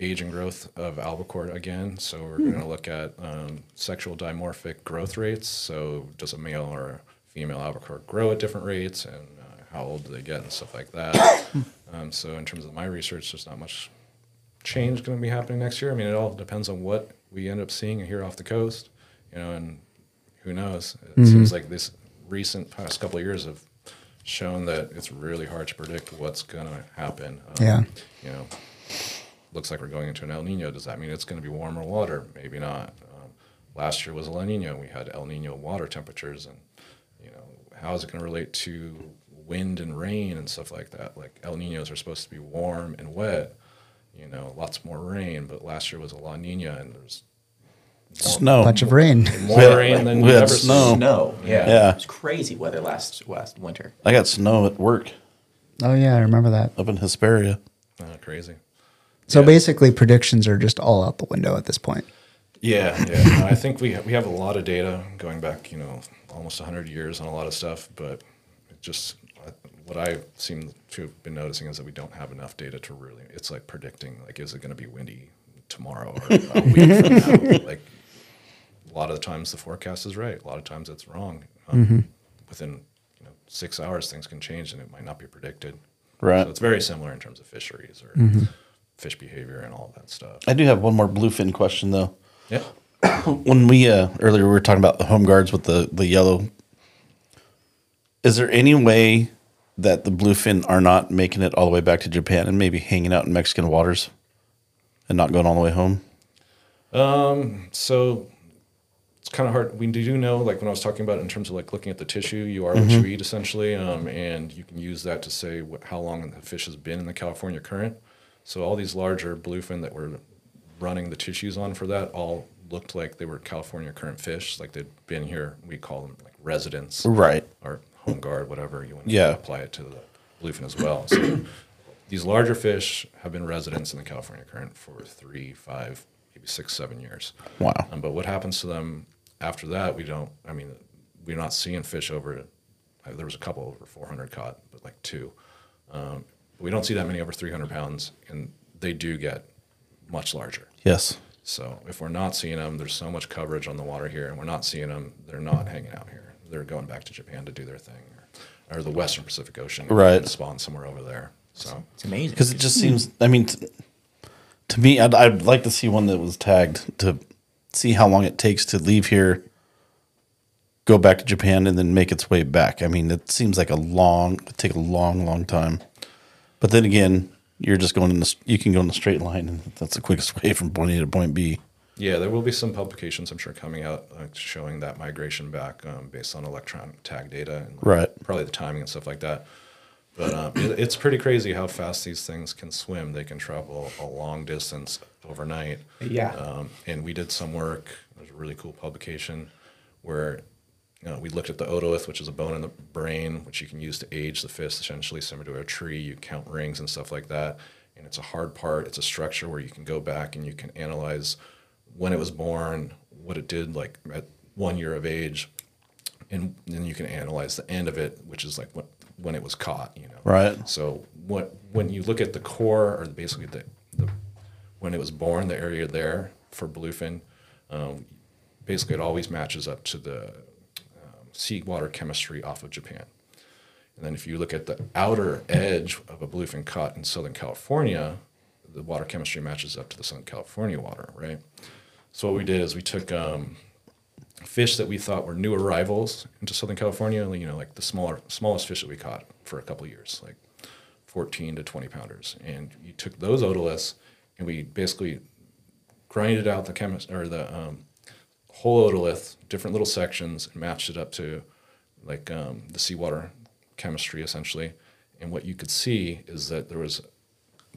Speaker 5: age and growth of albacore again. So we're going to look at um, sexual dimorphic growth rates. So does a male or female albacore grow at different rates, and uh, how old do they get, and stuff like that. um, so in terms of my research, there's not much change going to be happening next year. I mean, it all depends on what we end up seeing it here off the coast, you know, and who knows? It seems like this recent past couple of years have shown that it's really hard to predict what's going to happen. Um,
Speaker 1: Yeah.
Speaker 5: You know, looks like we're going into an El Nino. Does that mean it's going to be warmer water? Maybe not. Um, last year was El Nino. We had El Nino water temperatures, and you know, how is it going to relate to wind and rain and stuff like that? Like El Ninos are supposed to be warm and wet, you know, lots more rain. But last year was a La Nina, and there's
Speaker 2: Snow.
Speaker 1: Bunch of rain.
Speaker 5: more
Speaker 2: We had-
Speaker 5: rain than
Speaker 2: we
Speaker 5: you've
Speaker 2: had
Speaker 5: ever
Speaker 2: snow.
Speaker 5: seen.
Speaker 4: Snow. Yeah.
Speaker 2: Yeah.
Speaker 4: It was crazy weather last last winter.
Speaker 2: I got snow at work
Speaker 1: Oh yeah, I remember that.
Speaker 2: up in Hesperia.
Speaker 5: Uh, crazy.
Speaker 1: So
Speaker 5: Yeah.
Speaker 1: basically, predictions are just all out the window at this point.
Speaker 5: Yeah, yeah. I think we we have a lot of data going back, you know, almost 100 years on a lot of stuff, but it just I- what I seem to have been noticing is that we don't have enough data to really. It's like predicting, like, is it going to be windy tomorrow or a week from now? Like, a lot of the times the forecast is right. A lot of times it's wrong. Um, Within you know six hours, things can change and it might not be predicted.
Speaker 2: Right.
Speaker 5: So it's very similar in terms of fisheries or fish behavior and all that stuff.
Speaker 2: I do have one more bluefin question though.
Speaker 5: Yeah.
Speaker 2: When we uh, earlier we were talking about the home guards with the the yellow. Is there any way that the bluefin are not making it all the way back to Japan and maybe hanging out in Mexican waters and not going all the way home?
Speaker 5: Um, So it's kind of hard. We do know, like when I was talking about it in terms of like looking at the tissue, you are what you eat essentially, um, and you can use that to say wh- how long the fish has been in the California current. So all these larger bluefin that were running the tissues on for that all looked like they were California current fish, like they'd been here. We call them like residents,
Speaker 2: Right.
Speaker 5: or home guard, whatever you want to
Speaker 2: Yeah.
Speaker 5: apply it to the bluefin as well. So these larger fish have been residents in the California current for three, five, maybe six, seven years.
Speaker 2: Wow.
Speaker 5: Um, but what happens to them after that? We don't. I mean, we're not seeing fish over. uh, There was a couple over 400 caught, but like two. Um, we don't see that many over 300 pounds, and they do get much larger.
Speaker 2: Yes.
Speaker 5: So if we're not seeing them, there's so much coverage on the water here, and we're not seeing them. They're not hanging out here. They're going back to Japan to do their thing, or, or the Western Pacific Ocean,
Speaker 2: Right.
Speaker 5: and Spawn somewhere over there. So
Speaker 4: It's amazing.
Speaker 2: Because it just seems. I mean, t- to me, I'd, I'd like to see one that was tagged to see how long it takes to leave here, go back to Japan, and then make its way back. I mean, it seems like a long, it'd take a long, long time. But then again, you're just going in the. You can go in the straight line, and that's the quickest way from point A to point B.
Speaker 5: Yeah, there will be some publications, I'm sure, coming out uh, showing that migration back um, based on electronic tag data and
Speaker 2: Right.
Speaker 5: probably the timing and stuff like that. But um, it, it's pretty crazy how fast these things can swim. They can travel a long distance overnight.
Speaker 4: Yeah.
Speaker 5: Um, and we did some work. There's a really cool publication where you know, we looked at the otolith, which is a bone in the brain, which you can use to age the fish, essentially similar to a tree. You count rings and stuff like that. And it's a hard part. It's a structure where you can go back and you can analyze when it was born, what it did like at one year of age, and then you can analyze the end of it, which is like when, when it was caught. You know.
Speaker 2: Right.
Speaker 5: So what when you look at the core or basically the, the when it was born, the area there for bluefin, um, basically it always matches up to the um, seawater chemistry off of Japan. And then if you look at the outer edge of a bluefin caught in Southern California, the water chemistry matches up to the Southern California water, right? So what we did is we took um, fish that we thought were new arrivals into Southern California, you know, like the smaller, smallest fish that we caught for a couple years, like 14 to 20 pounders. And you took those otoliths and we basically grinded out the chemist or the um, whole otolith, different little sections, and matched it up to like um, the seawater chemistry essentially. And what you could see is that there was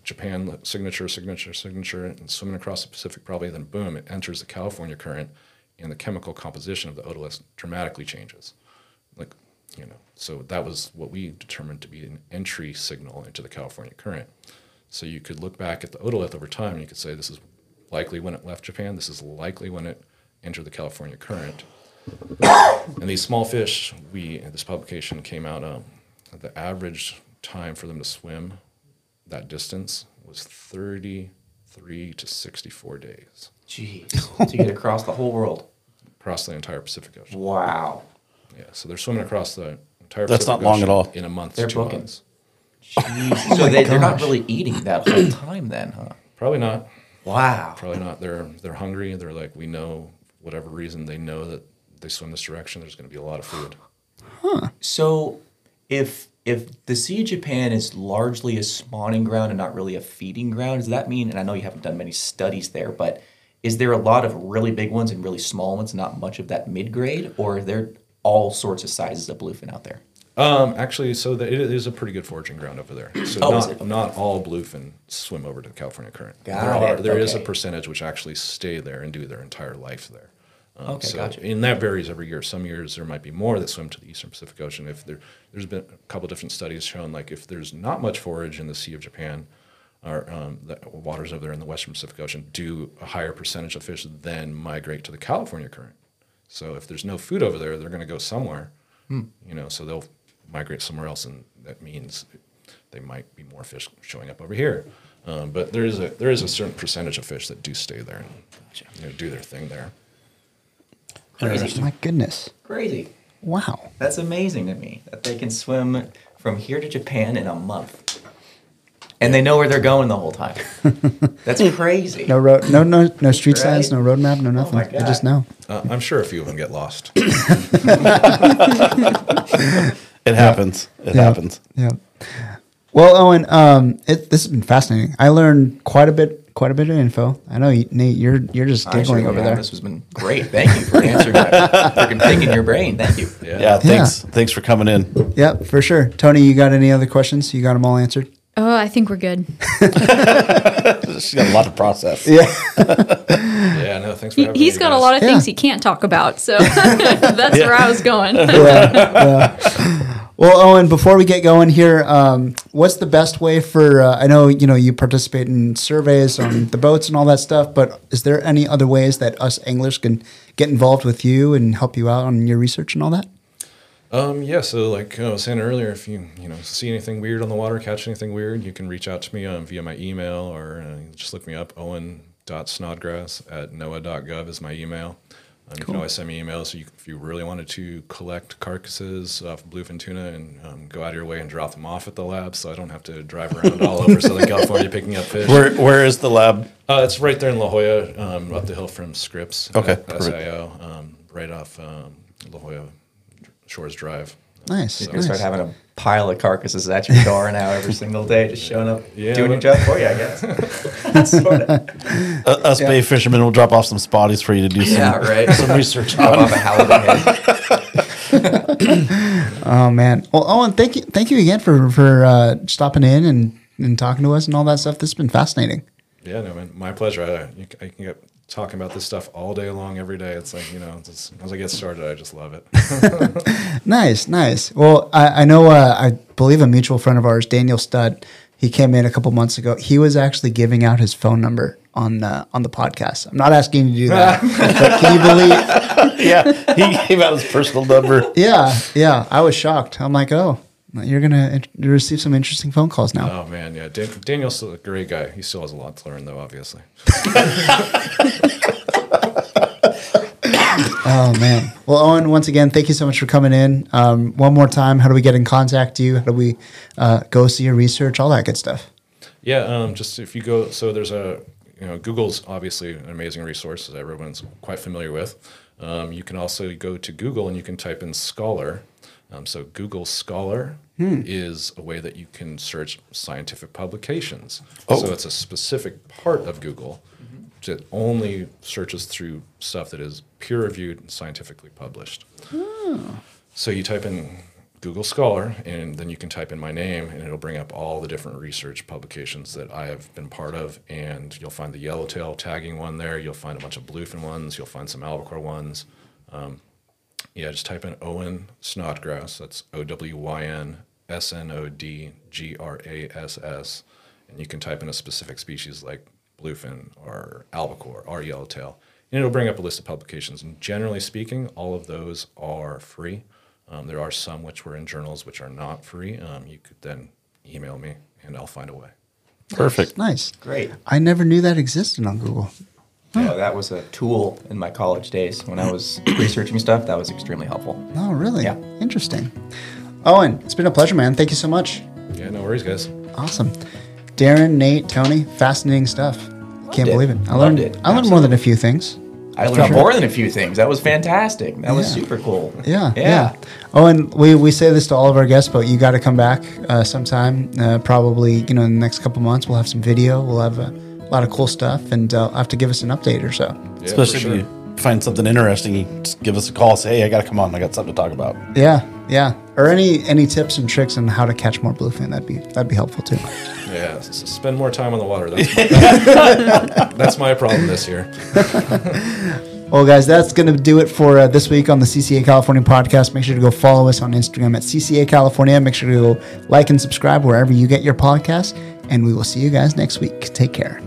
Speaker 5: Japan signature, signature, signature, and swimming across the Pacific probably, then boom, it enters the California current, and the chemical composition of the otolith dramatically changes. Like, you know, so that was what we determined to be an entry signal into the California current. So you could look back at the otolith over time, and you could say this is likely when it left Japan. This is likely when it entered the California current. and these small fish, we this publication came out. Um, the average time for them to swim that distance was 33 to 64 days
Speaker 4: Jeez. to get across the whole world.
Speaker 5: across the entire Pacific Ocean.
Speaker 4: Wow.
Speaker 5: Yeah, so they're swimming across the entire.
Speaker 2: That's
Speaker 5: Pacific
Speaker 2: not long at all.
Speaker 5: In a month,
Speaker 4: They're
Speaker 5: to two
Speaker 4: booking.
Speaker 5: months.
Speaker 4: Jeez. so they, they're not really eating that whole time then, huh?
Speaker 5: Probably not.
Speaker 4: Wow.
Speaker 5: Probably not. They're they're hungry. They're like we know whatever reason they know that they swim this direction. There's going to be a lot of food. Huh.
Speaker 4: So if if the Sea of Japan is largely a spawning ground and not really a feeding ground, does that mean, and I know you haven't done many studies there, but is there a lot of really big ones and really small ones, not much of that mid grade, or are there all sorts of sizes of bluefin out there?
Speaker 5: Um, actually, so the, it is a pretty good foraging ground over there. So
Speaker 4: Oh,
Speaker 5: not not all bluefin swim over to the California Current.
Speaker 4: Got
Speaker 5: there are
Speaker 4: it,
Speaker 5: there is a percentage which actually stay there and do their entire life there. Um,
Speaker 4: Okay,
Speaker 5: so,
Speaker 4: gotcha.
Speaker 5: And that varies every year. Some years there might be more that swim to the eastern Pacific Ocean. If there, there's been a couple different studies shown, like if there's not much forage in the Sea of Japan, or um, the waters over there in the western Pacific Ocean, do a higher percentage of fish then migrate to the California Current. So if there's no food over there, they're going to go somewhere. You know, so they'll migrate somewhere else, and that means they might be more fish showing up over here. Um, but there is a there is a certain percentage of fish that do stay there and you know, do their thing there.
Speaker 1: My goodness.
Speaker 4: Crazy.
Speaker 1: Wow.
Speaker 4: That's amazing to me that they can swim from here to Japan in a month. And they know where they're going the whole time. That's crazy.
Speaker 1: No road, no no no street signs, no road map, no nothing.
Speaker 4: my
Speaker 1: They just know.
Speaker 5: Uh, I'm sure a few of them get lost.
Speaker 2: It happens. It
Speaker 1: Yeah.
Speaker 2: happens.
Speaker 1: Yeah. Well, Owyn, um, it, this has been fascinating. I learned quite a bit, quite a bit of info. I know you, Nate, you're you're just
Speaker 4: I sure
Speaker 1: over
Speaker 4: am.
Speaker 1: there.
Speaker 4: This has been great. Thank you for answering that freaking thing in your brain. Thank you.
Speaker 2: Yeah. thanks. Thanks for coming in.
Speaker 1: Yep, for sure. Tonie, you got any other questions? You got them all answered.
Speaker 3: Oh, I think we're good.
Speaker 2: She's got a lot to process.
Speaker 1: Yeah.
Speaker 5: Yeah, no, thanks for
Speaker 3: He,
Speaker 5: having
Speaker 3: he's
Speaker 5: me,
Speaker 3: got a lot of
Speaker 1: Yeah.
Speaker 3: things he can't talk about, so that's where I was going.
Speaker 1: Well, Owyn, before we get going here, um, what's the best way for? Uh, I know you know you participate in surveys on the boats and all that stuff, but is there any other ways that us anglers can get involved with you and help you out on your research and all that?
Speaker 5: Um, yeah, so like I was saying earlier, if you you know see anything weird on the water, catch anything weird, you can reach out to me um, via my email or uh, just look me up. Owyn.snodgrass at noaa.gov is my email. Um, You can always send me emails so you, if you really wanted to collect carcasses of bluefin tuna and um, go out of your way and drop them off at the lab, so I don't have to drive around all over Southern California picking up fish.
Speaker 2: Where Where is the lab?
Speaker 5: Uh, it's right there in La Jolla, um, up the hill from Scripps.
Speaker 2: Okay,
Speaker 5: at. SIO, um, right off um, La Jolla Shores Drive.
Speaker 1: Nice.
Speaker 4: You're gonna
Speaker 1: nice.
Speaker 4: start having a pile of carcasses at your door now every single day, just showing up,
Speaker 5: Yeah,
Speaker 4: doing your job for you, I guess. sort of.
Speaker 2: Uh, us bay fishermen will drop off some spotties for you to do some,
Speaker 4: Yeah, right.
Speaker 2: some research on.
Speaker 4: off a halibut head.
Speaker 1: Oh man. Well, Owyn, thank you, thank you again for for uh, stopping in and and talking to us and all that stuff. This has been fascinating.
Speaker 5: Yeah, no, man, my pleasure. I, I can get talking about this stuff all day long, every day. It's like you know, it's, as I get started, I just love it.
Speaker 1: Nice, nice. Well, I, I know. Uh, I believe a mutual friend of ours, Daniel Studd. He came in a couple months ago. He was actually giving out his phone number on uh, on the podcast. I'm not asking you to do that, but can you believe?
Speaker 2: yeah, he gave out his personal number.
Speaker 1: Yeah, yeah. I was shocked. I'm like, oh, you're gonna receive some interesting phone calls now.
Speaker 5: oh man, yeah, Dan, Daniel's still a great guy. He still has a lot to learn, though. Obviously.
Speaker 1: Oh man. Well, Owyn, once again, thank you so much for coming in. Um, one more time, how do we get in contact with you? How do we uh, go see your research? All that good stuff.
Speaker 5: Yeah, um, just if you go, so there's a, you know, Google's obviously an amazing resource that everyone's quite familiar with. Um, you can also go to Google and you can type in Scholar. Um, so Google Scholar is a way that you can search scientific publications. So it's a specific part of Google that only searches through stuff that is peer reviewed and scientifically published. So you type in Google Scholar, and then you can type in my name, and it'll bring up all the different research publications that I have been part of. And you'll find the yellowtail tagging one there. You'll find a bunch of bluefin ones. You'll find some albacore ones. Um, yeah, just type in Owyn Snodgrass. That's O W Y N S N O D G R A S S, and you can type in a specific species like bluefin or albacore or yellowtail, and it'll bring up a list of publications. And generally speaking, all of those are free. Um, there are some which were in journals which are not free. Um, you could then email me, and I'll find a way.
Speaker 2: Perfect.
Speaker 1: Nice.
Speaker 4: Great.
Speaker 1: I never knew that existed on Google.
Speaker 4: Yeah, that was a tool in my college days when I was researching stuff. That was extremely helpful.
Speaker 1: Oh, really?
Speaker 4: Yeah.
Speaker 1: Interesting. Owyn, it's been a pleasure, man. Thank you so much.
Speaker 5: Yeah, no worries, guys.
Speaker 1: Awesome. Darren, Nate, Tonie, fascinating stuff. Can't
Speaker 4: it.
Speaker 1: believe it. I learned
Speaker 4: it.
Speaker 1: I learned more than a few things.
Speaker 4: I learned more than a few things. That was fantastic. That was super cool.
Speaker 1: Yeah, yeah.
Speaker 4: Yeah.
Speaker 1: Oh, and we, we say this to all of our guests, but you got to come back uh, sometime. Uh, probably, you know, in the next couple months, we'll have some video. We'll have a lot of cool stuff, and uh, have to give us an update or so.
Speaker 5: Yeah,
Speaker 2: Especially
Speaker 5: sure.
Speaker 2: if you find something interesting, you just give us a call. Say, hey, I got to come on. I got something to talk about.
Speaker 1: Yeah, Yeah. Or any any tips and tricks on how to catch more bluefin? That'd be that'd be helpful too.
Speaker 5: Yeah, s- spend more time on the water. That's my, that's my problem this year.
Speaker 1: Well, guys, that's going to do it for uh, this week on the CCA California podcast. Make sure to go follow us on Instagram at CCA California. Make sure to go like and subscribe wherever you get your podcast. And we will see you guys next week. Take care.